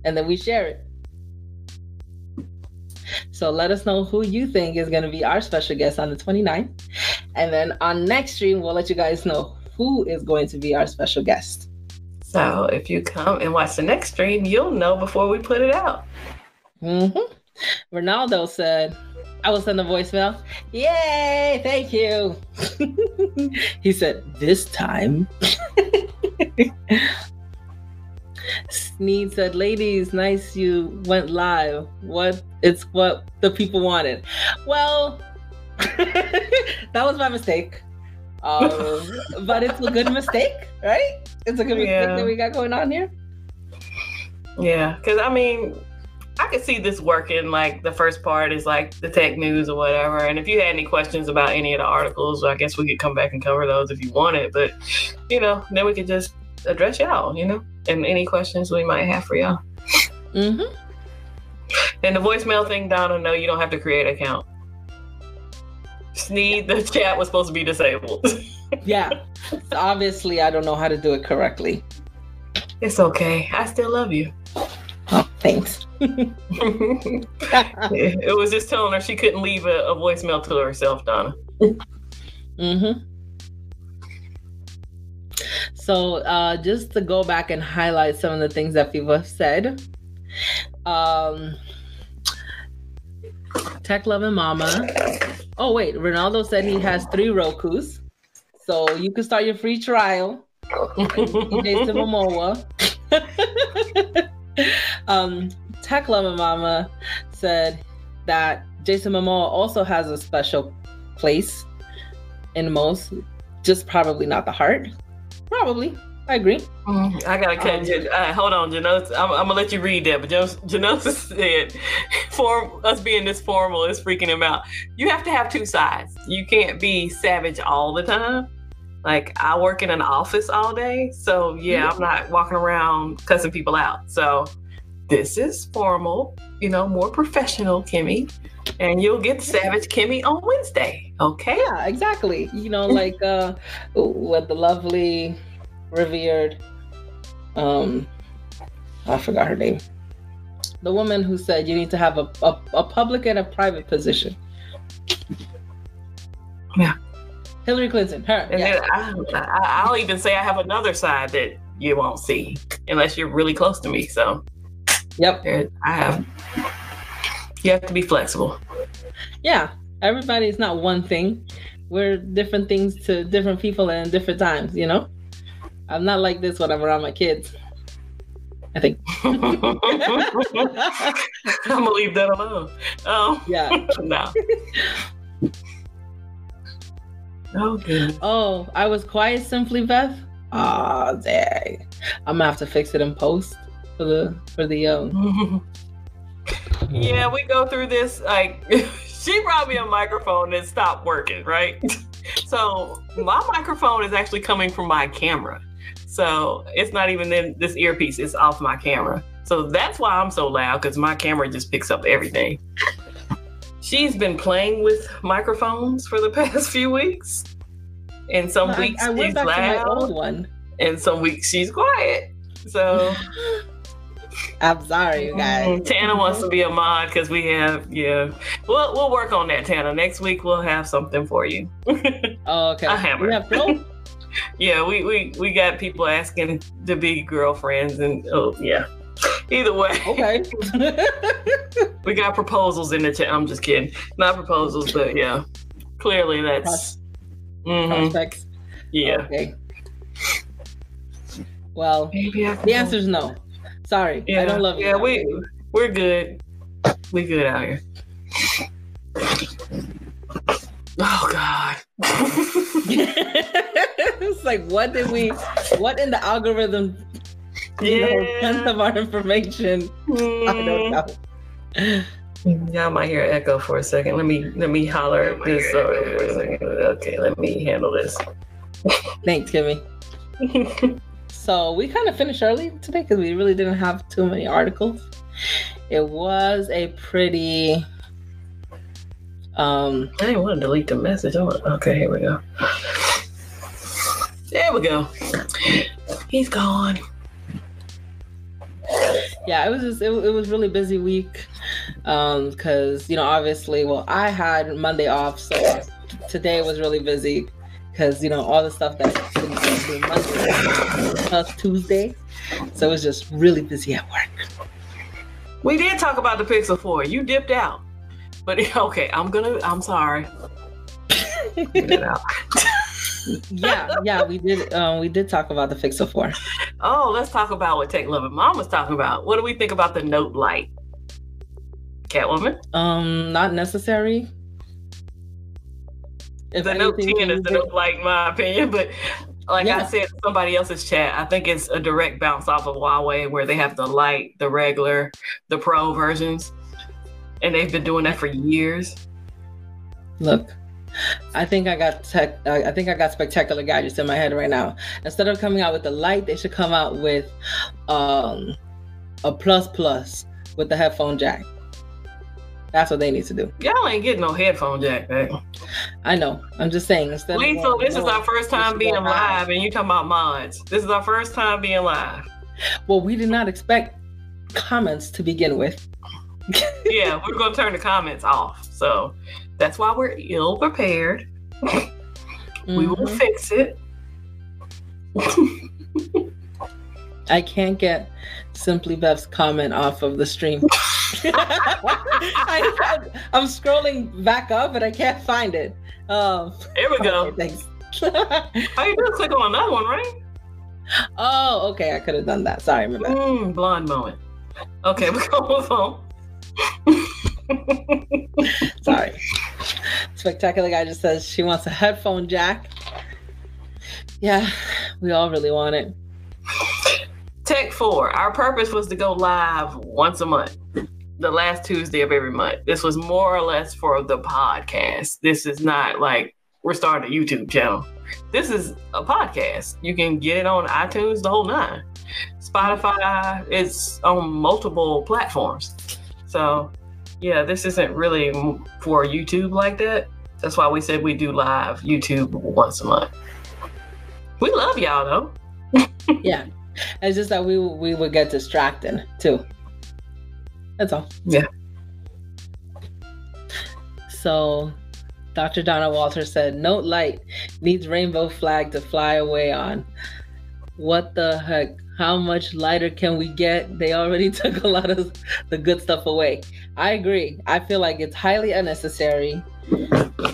and then we share it. So let us know who you think is going to be our special guest on the 29th. And then on next stream, we'll let you guys know who is going to be our special guest. So if you come and watch the next stream, you'll know before we put it out. Mm-hmm. Ronaldo said, I will send a voicemail. Yay, thank you. he said, This time. Sneed said, Ladies, nice you went live. What it's what the people wanted. Well, that was my mistake. Um, but it's a good mistake, right? It's a good mistake that we got going on here. Yeah, because I mean, I could see this working. Like the first part is like the tech news or whatever. And if you had any questions about any of the articles, I guess we could come back and cover those if you wanted. But you know, then we could just address y'all. You know, and any questions we might have for y'all. Mm-hmm. And the voicemail thing, Donna, no, you don't have to create an account. Sneed, the chat was supposed to be disabled. Yeah. Obviously, I don't know how to do it correctly. it's okay. I still love you. Thanks. it was just telling her she couldn't leave a, a voicemail to herself, Donna. Mm-hmm. So, uh, just to go back and highlight some of the things that people have said. Um, Tech Loving Mama. Oh, wait. Ronaldo said he has three Rokus. So, you can start your free trial. Jason Momoa. Um, Tech Loving Mama said that Jason Momoa also has a special place in most, just probably not the heart. Probably, I agree. I gotta cut. Um, Jan- uh, hold on, Janos. I'm, I'm gonna let you read that. But Janos, Janos said, "For us being this formal is freaking him out. You have to have two sides. You can't be savage all the time. Like I work in an office all day, so yeah, I'm not walking around cussing people out. So this is formal, you know, more professional, Kimmy, and you'll get savage Kimmy on Wednesday. Okay? Yeah, exactly. You know, like uh, what the lovely, revered, um, I forgot her name. The woman who said you need to have a, a, a public and a private position. Yeah. Hillary Clinton, her. And yeah. then I, I, I'll even say I have another side that you won't see unless you're really close to me. So Yep. I have. You have to be flexible. Yeah. Everybody is not one thing. We're different things to different people and different times, you know? I'm not like this when I'm around my kids. I think. I'm gonna leave that alone. Oh yeah. no. Oh goodness. Oh, I was quiet simply, Bev. Ah, dang. I'm gonna have to fix it in post for the for the um. yeah, we go through this like she brought me a microphone that stopped working, right? so my microphone is actually coming from my camera. So it's not even in this earpiece, it's off my camera. So that's why I'm so loud, because my camera just picks up everything. she's been playing with microphones for the past few weeks. And some I, weeks I went she's back to my old loud, one. and some weeks she's quiet. So I'm sorry, you guys. Mm, Tana wants to be a mod because we have yeah. We'll we'll work on that, Tana. Next week we'll have something for you. Oh, okay. A hammer. We have yeah, we, we we got people asking to be girlfriends and oh yeah. Either way, Okay. we got proposals in the chat. I'm just kidding. Not proposals, but yeah. Clearly that's Mhm, Prospects. yeah. Okay. Well, Maybe the answer is no. Sorry. Yeah, I don't love you. Yeah, we baby. we're good. We good out here. Oh God. it's like what did we what in the algorithm you know Yeah. sense of our information i don't hmm. know Y'all might hear an echo for a second. Let me let me holler at this. Okay, let me handle this. thanks kimmy so we kind of finished early today because we really didn't have too many articles it was a pretty um I didn't want to delete the message. I want, okay, here we go. There we go. He's gone. yeah it was just it, it was really busy week um because you know obviously well i had monday off so today was really busy because you know all the stuff that's been monday plus tuesday so it was just really busy at work We did talk about the Pixel 4. You dipped out. But okay, I'm gonna I'm sorry. Get it out. yeah yeah we did um we did talk about the Pixel 4 Oh, let's talk about what Tech Loving Mom was talking about. What do we think about the Note Lite? Catwoman? um not necessary if the Note anything, 10 is the Light, my opinion. But like I said somebody else's chat, I think it's a direct bounce off of Huawei where they have the light, the regular, the pro versions. And they've been doing that for years. Look, I think I got tech. I I think I got spectacular gadgets in my head right now. Instead of coming out with the light, they should come out with um, a plus plus with the headphone jack. That's what they need to do. Y'all ain't getting no headphone jack back. I know. I'm just saying. Instead of Lethal, going this is our first time being live, and you talking about mods. This is our first time being live. well, we did not expect comments to begin with. Yeah, we're gonna turn the comments off. So that's why we're ill prepared. We will Mhm. fix it. I can't get Simply Bev's comment off of the stream. I, am scrolling back up, but I can't find it. Um, There we go. okay, thanks. All you do click on another one, right? oh, okay. I could have done that. Sorry, my bad. Mm, blonde moment. Okay, we're gonna move on. Sorry. Spectacular guy just says she wants a headphone jack. Yeah, we all really want it. Tech 4, our purpose was to go live once a month, the last Tuesday of every month. This was more or less for the podcast. This is not like we're starting a YouTube channel. This is a podcast. You can get it on iTunes, the whole nine. Spotify, it's on multiple platforms. So, yeah, this isn't really for YouTube like that. That's why we said we do live YouTube once a month. We love y'all though. Yeah, it's just that we we would get distracted too. That's all. Yeah. So, Dr. Donna Walter said, "Note Lite needs rainbow flag to fly away on." What the heck? How much lighter can we get? They already took a lot of the good stuff away. I agree. I feel like it's highly unnecessary.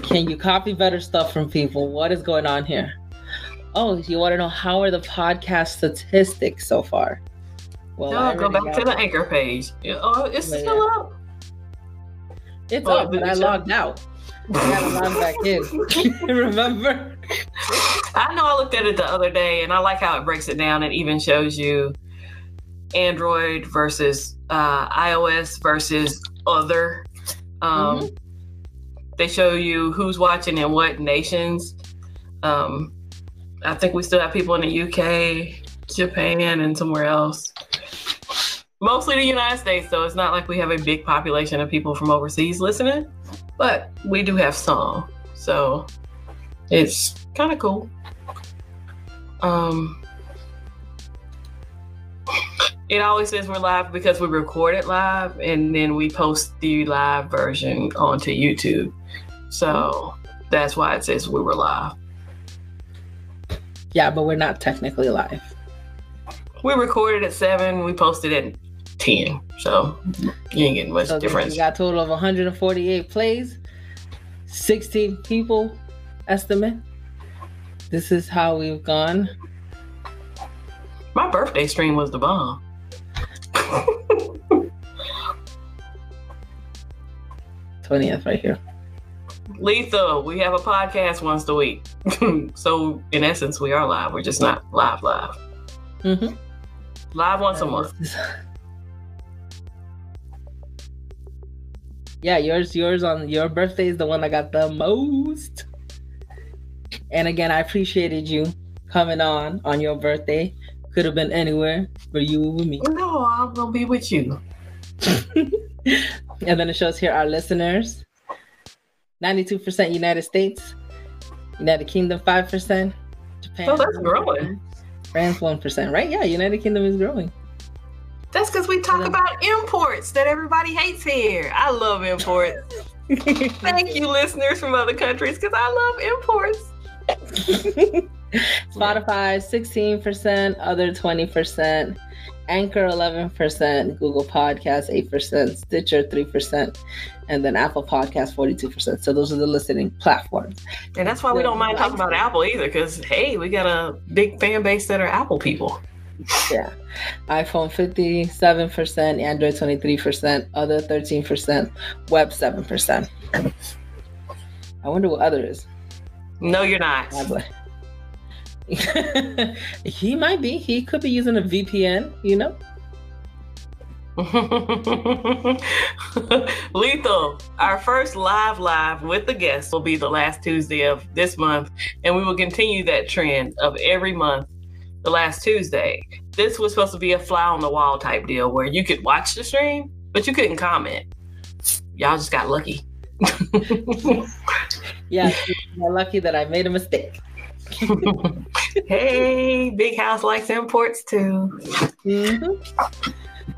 Can you copy better stuff from people? What is going on here? Oh, you want to know how are the podcast statistics so far? Well, No, go back to the anchor page. Oh, it's Yeah. still up. It's Oh, up, but I logged out. I gotta log back in. Remember? I know I looked at it the other day and I like how it breaks it down It even shows you Android versus uh, iOS versus other. Um, Mm-hmm. They show you who's watching in what nations. Um, I think we still have people in the UK, Japan, and somewhere else. Mostly the United States, so it's not like we have a big population of people from overseas listening, but we do have some. So it's kind of cool. Um, it always says we're live because we record it live and then we post the live version onto YouTube. So that's why it says we were live. Yeah, but we're not technically live. We recorded at seven, we posted at ten. So you ain't getting much So difference. we got a total of 148 plays, 16 people estimate. This is how we've gone. My birthday stream was the bomb. 20th right here. Lethal, we have a podcast once a week. so in essence, we are live. We're just not live live. Mm-hmm. Live once a month. Yeah, yours, yours on your birthday is the one that got the most. And again, I appreciated you coming on on your birthday. Could have been anywhere, but you were with me. No, I'm gonna be with you. And then it shows here our listeners 92% United States, United Kingdom 5%, Japan. Oh, that's growing. France 1%, right? Yeah, United Kingdom is growing. That's because we talk about imports that everybody hates here. I love imports. Thank you, listeners from other countries, because I love imports. Spotify 16%, other 20%, Anchor 11%, Google Podcast 8%, Stitcher 3%, and then Apple Podcast 42%. So those are the listening platforms. And that's why we don't mind talking about Apple either, because hey, we got a big fan base that are Apple people. Yeah. iPhone 57%, Android 23%, other 13%, web 7%. I wonder what other is. No, you're not. He might be. He could be using a VPN, you know? Lethal, our first live live with the guests will be the last Tuesday of this month, and we will continue that trend of every month, the last Tuesday. This was supposed to be a fly on the wall type deal where you could watch the stream, but you couldn't comment. Y'all just got lucky. Yeah, you're lucky that I made a mistake. hey, Big House likes imports too. Mhm.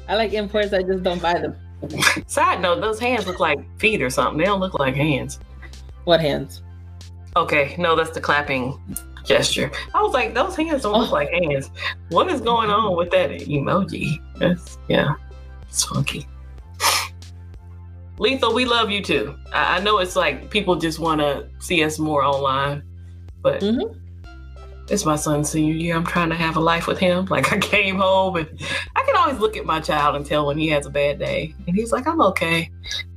I like imports, I just don't buy them. Side note, those hands look like feet or something. They don't look like hands. What hands? Okay, no, that's the clapping gesture. I was like, those hands don't look Oh. like hands. What is going on with that emoji? That's, yeah, it's funky. Lethal, we love you too. I, I know it's like people just want to see us more online, but Mhm. it's my son's senior year. I'm trying to have a life with him. Like I came home and I can always look at my child and tell when he has a bad day. And he's like, I'm okay.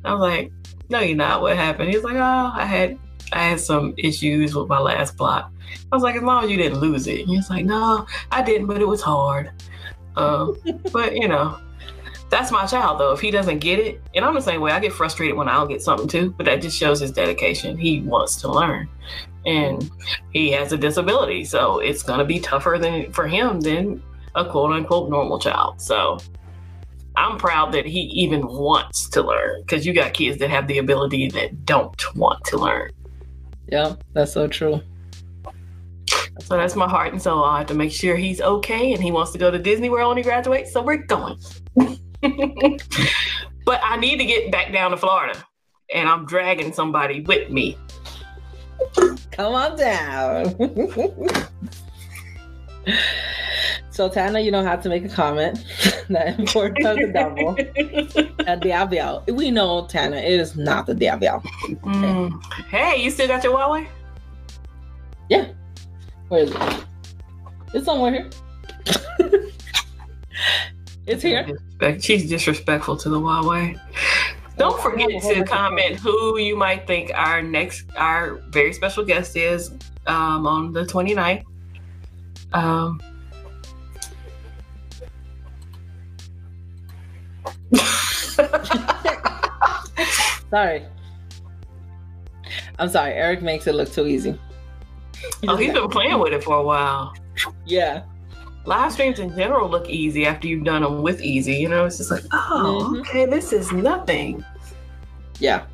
I was like, No, you're not. What happened? He's like, Oh, I had I had some issues with my last block. I was like, as long as you didn't lose it. And he's like, No, I didn't, but it was hard. Um, but you know, that's my child though. If he doesn't get it, and I'm the same way. I get frustrated when I don't get something too, but that just shows his dedication. He wants to learn, and he has a disability, so it's gonna be tougher than for him than a quote unquote normal child. So I'm proud that he even wants to learn because you got kids that have the ability that don't want to learn. Yeah, that's so true. So that's my heart and soul. I have to make sure he's okay and he wants to go to Disney World when he graduates. So we're going. but I need to get back down to Florida and I'm dragging somebody with me. Come on down. so Tana, you know how to make a comment. the importance of the devil. The diablo. We know Tana, it is not the diablo. Mm. Hey, you still got your Huawei? Yeah. Where is it? It's somewhere here. it's here. She's disrespectful to the Huawei. Don't forget to comment who you might think our next, our very special guest is um, on the 29th. Um, Sorry. I'm sorry. Eric makes it look too easy. oh, he's been playing with it for a while. Yeah. live streams in general look easy after you've done them with easy. You know, it's just like, oh, Mhm. okay, this is nothing. Yeah.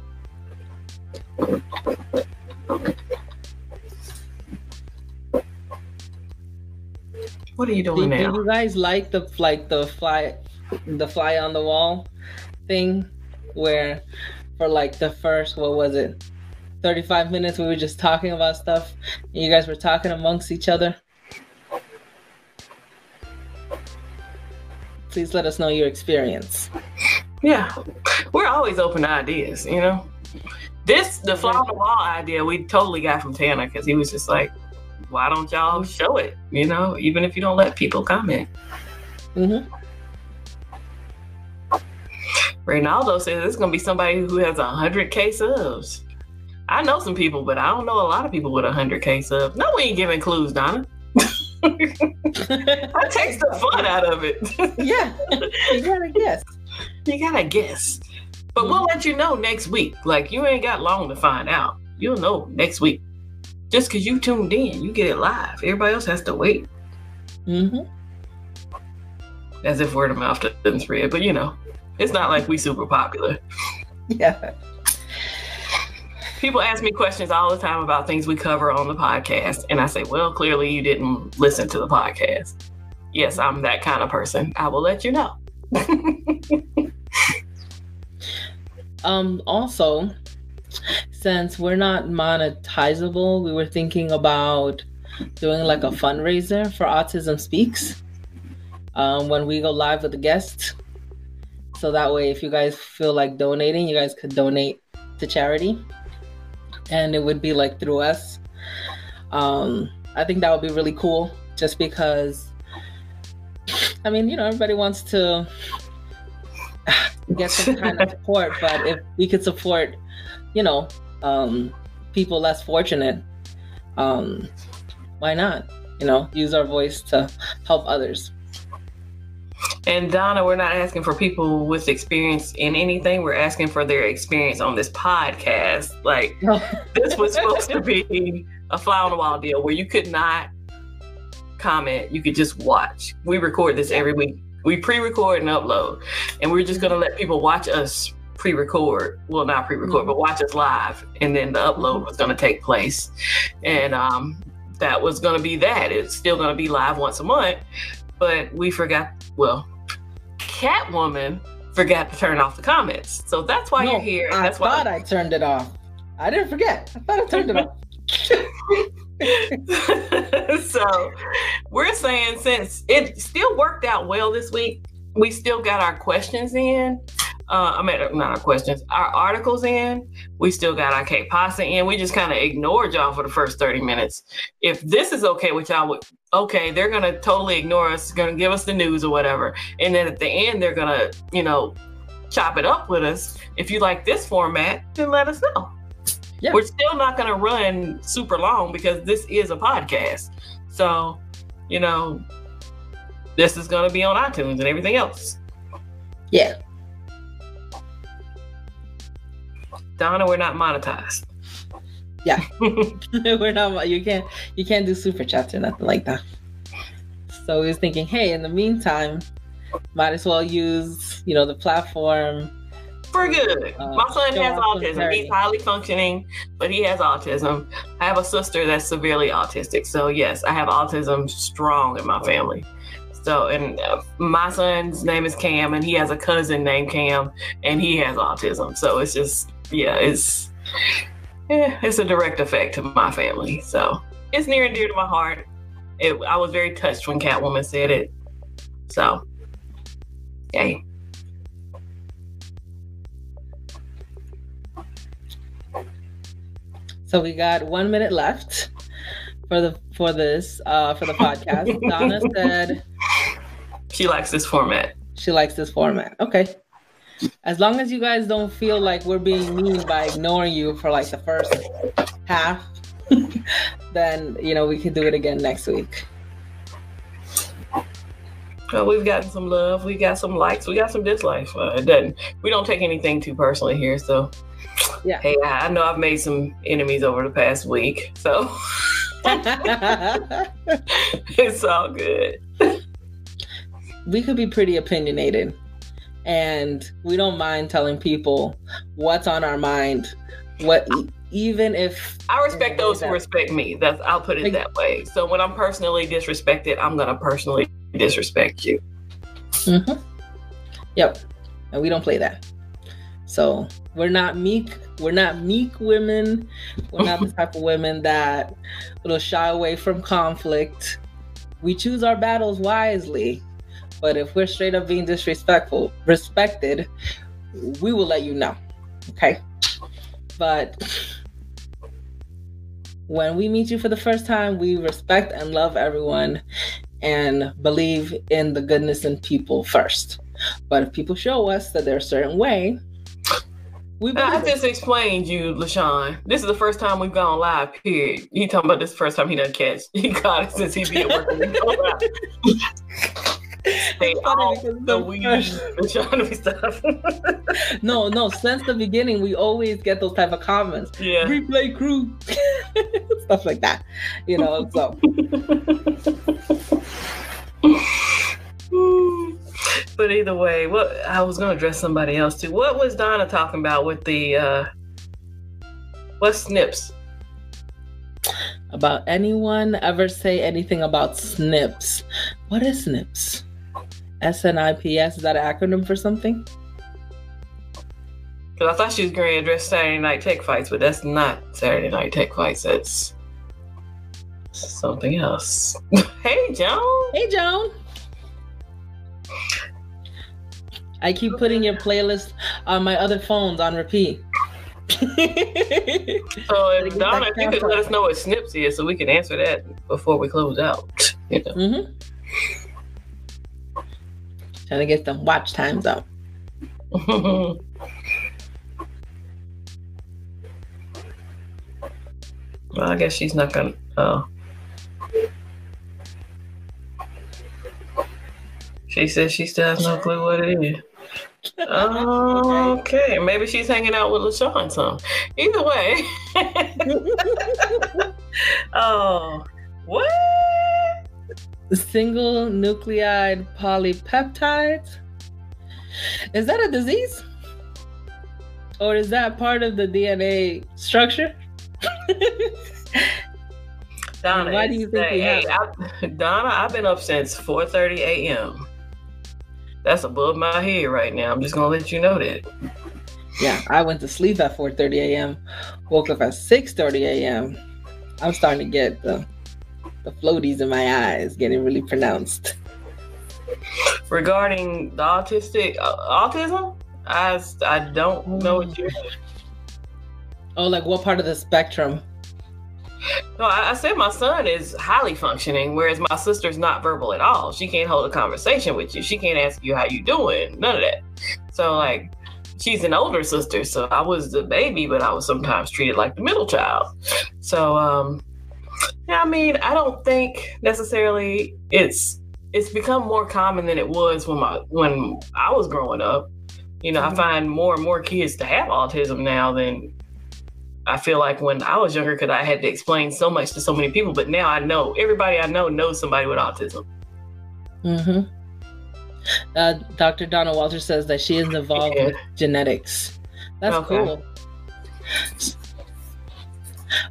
What are you doing do now? you guys like the like the fly the fly on the wall thing where for like the first what was it 35 minutes we were just talking about stuff and you guys were talking amongst each other please let us know your experience Yeah, we're always open to ideas. You know, this the fly on the wall idea we totally got from Tanner because he was just like, "Why don't y'all show it?" You know, even if you don't let people comment. hmm Reynaldo says it's gonna be somebody who has a hundred k subs. I know some people, but I don't know a lot of people with a hundred k subs. No, we ain't giving clues, Donna. That takes the fun out of it. yeah you gotta guess you gotta guess. But we'll let you know next week. Like you ain't got long to find out. You'll know next week. Just because you tuned in, you get it live. Everybody else has to wait. hmm As if word of mouth doesn't spread. But you know, it's not like we super popular. yeah People ask me questions all the time about things we cover on the podcast. And I say, well, clearly you didn't listen to the podcast. Yes, I'm that kind of person. I will let you know. Um, also, since we're not monetizable, we were thinking about doing like a fundraiser for Autism Speaks um, when we go live with the guests. So that way, if you guys feel like donating, you guys could donate to charity, and it would be like through us. Um, I think that would be really cool, just because. I mean, you know, everybody wants to get some kind of support, but if we could support, you know, um, people less fortunate, um, why not? You know, use our voice to help others. And Donna, we're not asking for people with experience in anything. We're asking for their experience on this podcast. Like this was supposed to be a fly on the wall deal where you could not comment, you could just watch. We record this every week. We pre-record and upload, and we're just gonna let people watch us pre-record. Well, not pre-record, but watch us live, and then the upload was gonna take place, and um, that was gonna be that. It's still gonna be live once a month, but we forgot. Well, Catwoman forgot to turn off the comments, so that's why No, you're here. I that's thought why. I turned it off. I didn't forget. I thought I turned it off. so we're saying since it still worked out well this week, we still got our questions in. Uh, I mean, not our questions, our articles in. We still got our K pasta in. We just kind of ignored y'all for the first 30 minutes. If this is okay with y'all, okay, they're going to totally ignore us, going to give us the news or whatever. And then at the end, they're going to, you know, chop it up with us. If you like this format, then let us know. Yeah. We're still not going to run super long because this is a podcast. So, you know, this is going to be on iTunes and everything else. Yeah. Donna, we're not monetized. Yeah. We're not. You can't. You can't do super chats or nothing like that. So we was thinking, hey, in the meantime, might as well use you know the platform. We're good. Uh, My son has autism. He's highly functioning, but he has autism. I have a sister that's severely autistic. So, yes, I have autism strong in my family. So, and uh, my son's name is Cam, and he has a cousin named Cam, and he has autism. So, it's just, yeah, it's, yeah, it's a direct effect to my family. So, it's near and dear to my heart. It, I was very touched when Catwoman said it. So, yay. So we got one minute left for the for this uh for the podcast. Donna said She likes this format. she likes this format. Okay. As long as you guys don't feel like we're being mean by ignoring you for like the first half, then you know we can do it again next week. Well, we've gotten some love. We got some likes. We got some dislikes. Uh, it doesn't. We don't take anything too personally here. So, Yeah. Hey, I know I've made some enemies over the past week, so it's all good. we could be pretty opinionated and we don't mind telling people what's on our mind what even if I respect those who respect me. That's I'll put it like, that way. So when I'm personally disrespected, I'm gonna personally disrespect you. Mm-hmm. Yep, and we don't play that. So we're not meek. We're not meek women. We're not the type of women that will shy away from conflict. We choose our battles wisely. But if we're straight up being disrespectful, respected, we will let you know. Okay. But when we meet you for the first time, we respect and love everyone and believe in the goodness in people first. But if people show us that they're a certain way, we I just explained you, LaShawn. This is the first time we've gone live, period. He talking about this first time he done catch. He got it since he been working. Stay off the weed stuff. no, no. Since the beginning, we always get those type of comments. Yeah. Replay crew, stuff like that. You know. So. but either way, what I was going to address somebody else too. What was Donna talking about with the uh what SNPs? About anyone ever say anything about snips? What is SNPs? SNIPS, is that an acronym for something? Because I thought she was going to address Saturday Night Tech Fights, but that's not Saturday Night Tech Fights. That's something else. hey, Joan. Hey, Joan. I keep putting your playlist on my other phones on repeat. so, if Donna, if you could let us know what SNPs is so we can answer that before we close out. You know? mm-hmm. Trying to get some watch times up. well, I guess she's not gonna. Oh. She says she still has no clue what it is. okay, maybe she's hanging out with LaShawn some. Either way. oh? Single nucleide polypeptides. Is that a disease? Or is that part of the DNA structure? Donna, why do you think we have? I, Donna, I've been up since 4:30 a.m. That's above my head right now. I'm just gonna let you know that. Yeah, I went to sleep at 4:30 a.m. Woke up at 6:30 a.m. I'm starting to get the the floaties in my eyes getting really pronounced. Regarding the autistic uh, autism, I I don't know what you. Oh, like what part of the spectrum? No, I, I, said my son is highly functioning, whereas my sister's not verbal at all. She can't hold a conversation with you. She can't ask you how you doing. None of that. So like, she's an older sister, so I was the baby, but I was sometimes treated like the middle child. So um, yeah, I mean, I don't think necessarily it's it's become more common than it was when my when I was growing up. You know, mm-hmm. I find more and more kids to have autism now than I feel like when I was younger because I had to explain so much to so many people. But now I know everybody I know knows somebody with autism. Mm-hmm. Uh, Dr. Donna Walter says that she is involved yeah. with genetics. That's okay. cool.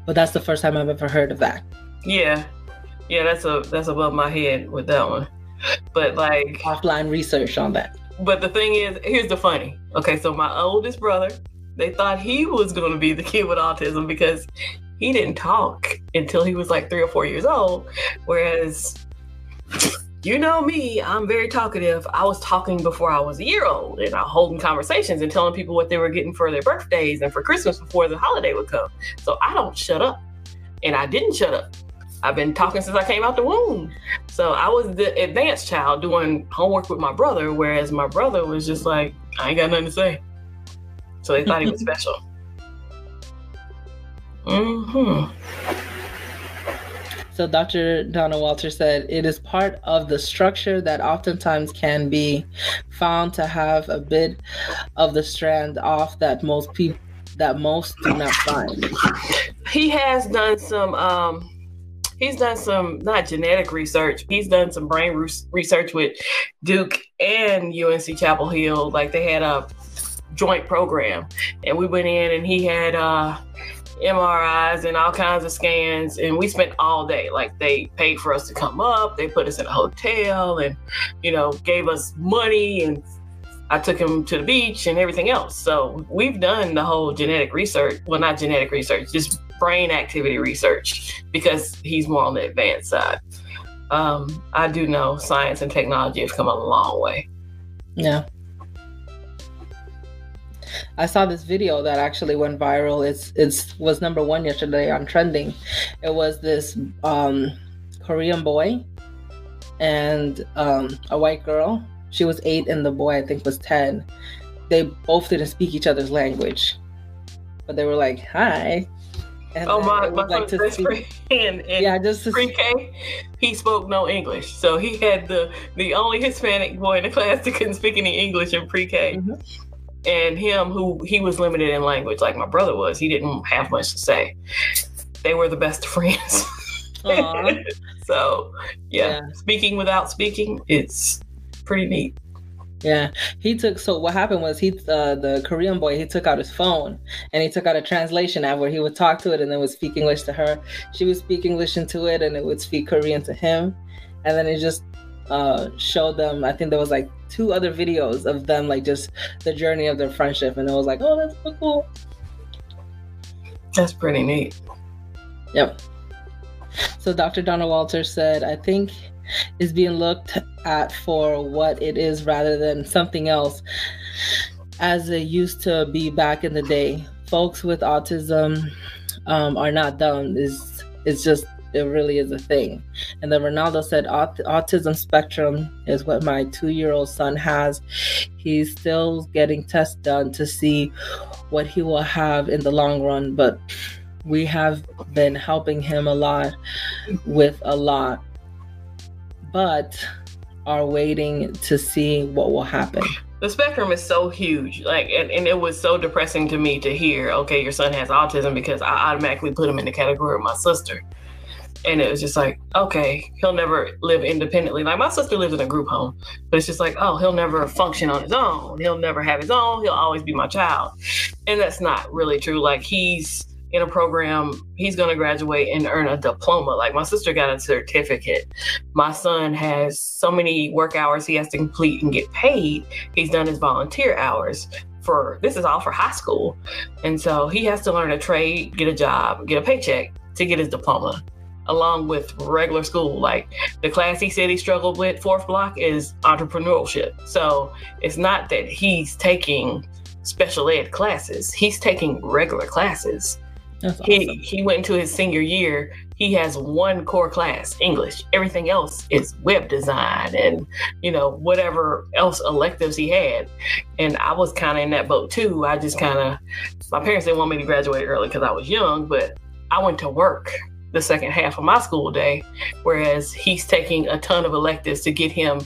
But that's the first time I've ever heard of that. Yeah, yeah, that's a that's above my head with that one. But like offline research on that. But the thing is, here's the funny. Okay, so my oldest brother, they thought he was going to be the kid with autism because he didn't talk until he was like three or four years old, whereas you know me, I'm very talkative. I was talking before I was a year old and I holding conversations and telling people what they were getting for their birthdays and for Christmas before the holiday would come. So I don't shut up. And I didn't shut up. I've been talking since I came out the womb. So I was the advanced child doing homework with my brother, whereas my brother was just like, I ain't got nothing to say. So they thought he was special. Mm-hmm. So Dr. Donna Walter said it is part of the structure that oftentimes can be found to have a bit of the strand off that most people that most do not find. He has done some um he's done some not genetic research. He's done some brain re- research with Duke and UNC Chapel Hill. Like they had a joint program, and we went in and he had uh, MRIs and all kinds of scans, and we spent all day. Like they paid for us to come up, they put us in a hotel, and you know gave us money, and I took him to the beach and everything else. So we've done the whole genetic research. Well, not genetic research, just brain activity research because he's more on the advanced side. Um, I do know science and technology have come a long way. Yeah. I saw this video that actually went viral. It's it's was number one yesterday on trending. It was this um, Korean boy and um, a white girl. She was eight, and the boy I think was ten. They both didn't speak each other's language, but they were like, "Hi." And oh my! My like best friend in, in yeah, just pre-K, he spoke no English, so he had the the only Hispanic boy in the class that couldn't speak any English in pre-K. Mm-hmm and him who he was limited in language like my brother was he didn't have much to say. They were the best friends. So yeah, yeah, speaking without speaking it's pretty neat. Yeah he took so what happened was he uh, the korean boy he took out his phone and he took out a translation app where he would talk to it and then would speak english to her. She would speak english into it and it would speak korean to him. And then it just uh, showed them. I think there was like two other videos of them, like just the journey of their friendship, and it was like, oh, that's so cool. That's pretty neat. Yep. So Dr. Donna Walter said, I think is being looked at for what it is rather than something else as it used to be back in the day. Folks with autism um, are not dumb. Is it's just it really is a thing. And then Ronaldo said, autism spectrum is what my two year old son has. He's still getting tests done to see what he will have in the long run, but we have been helping him a lot with a lot, but are waiting to see what will happen the spectrum is so huge like and, and it was so depressing to me to hear okay your son has autism because i automatically put him in the category of my sister and it was just like, okay, he'll never live independently. Like my sister lives in a group home, but it's just like, oh, he'll never function on his own. He'll never have his own. He'll always be my child. And that's not really true. Like he's in a program, he's going to graduate and earn a diploma. Like my sister got a certificate. My son has so many work hours he has to complete and get paid. He's done his volunteer hours for this is all for high school. And so he has to learn a trade, get a job, get a paycheck to get his diploma along with regular school. Like the class he said he struggled with, fourth block, is entrepreneurship. So it's not that he's taking special ed classes, he's taking regular classes. Awesome. He he went into his senior year. He has one core class, English. Everything else is web design and you know whatever else electives he had. And I was kind of in that boat too. I just kind of my parents didn't want me to graduate early because I was young, but I went to work the second half of my school day, whereas he's taking a ton of electives to get him.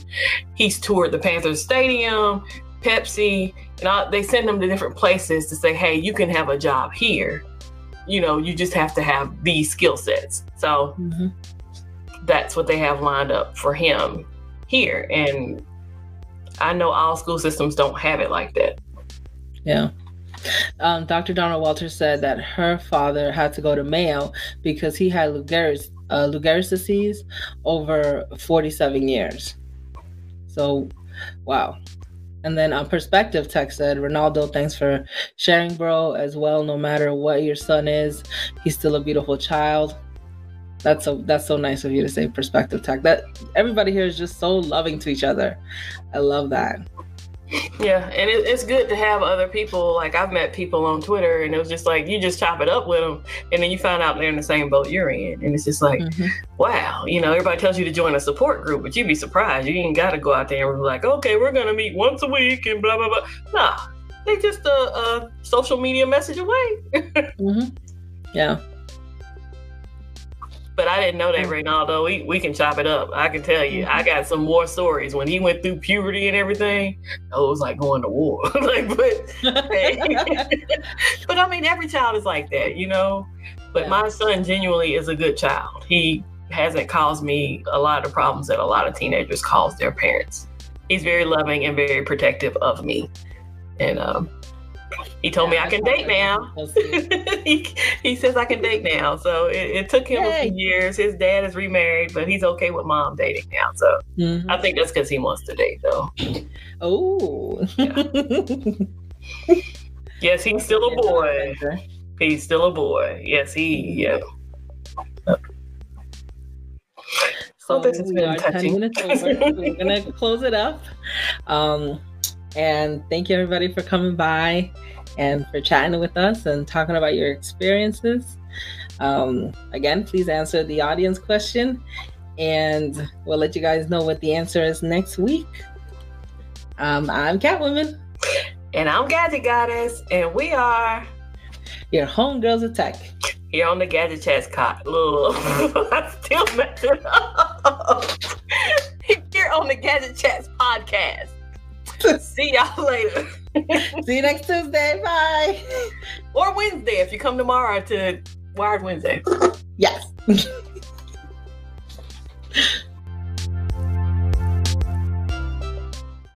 He's toured the Panthers Stadium, Pepsi, and all, they send him to different places to say, hey, you can have a job here. You know, you just have to have these skill sets. So mm-hmm. that's what they have lined up for him here. And I know all school systems don't have it like that. Yeah. Um, Dr. Donna Walters said that her father had to go to Mayo because he had Lou Gehrig's, uh, disease over 47 years. So, wow. And then on Perspective Tech said, Ronaldo, thanks for sharing, bro, as well. No matter what your son is, he's still a beautiful child. That's so that's so nice of you to say Perspective Tech. That everybody here is just so loving to each other. I love that. Yeah, and it, it's good to have other people. Like I've met people on Twitter, and it was just like you just chop it up with them, and then you find out they're in the same boat you're in, and it's just like, mm-hmm. wow, you know, everybody tells you to join a support group, but you'd be surprised. You ain't got to go out there and be like, okay, we're gonna meet once a week and blah blah blah. Nah, they just a, a social media message away. mm-hmm. Yeah. But I didn't know that Ronaldo. We we can chop it up. I can tell you. I got some more stories when he went through puberty and everything. Oh, it was like going to war. like, but but I mean, every child is like that, you know. But yeah. my son genuinely is a good child. He hasn't caused me a lot of problems that a lot of teenagers cause their parents. He's very loving and very protective of me. And um, he told me I can date now. he, he says I can date now. So it, it took him Yay. a few years. His dad is remarried, but he's okay with mom dating now. So mm-hmm. I think that's because he wants to date, though. Oh. Yeah. yes, he's still a boy. He's still a boy. Yes, he. Yeah. So this has been touching. over. We're gonna close it up. Um, and thank you everybody for coming by and for chatting with us and talking about your experiences. Um, again, please answer the audience question, and we'll let you guys know what the answer is next week. Um, I'm Catwoman. And I'm Gadget Goddess, and we are your homegirls of tech. Here on the Gadget Chats cot. I still mess it up. Here on the Gadget Chats podcast. See y'all later. See you next Tuesday. Bye. Or Wednesday if you come tomorrow to Wired Wednesday. Yes.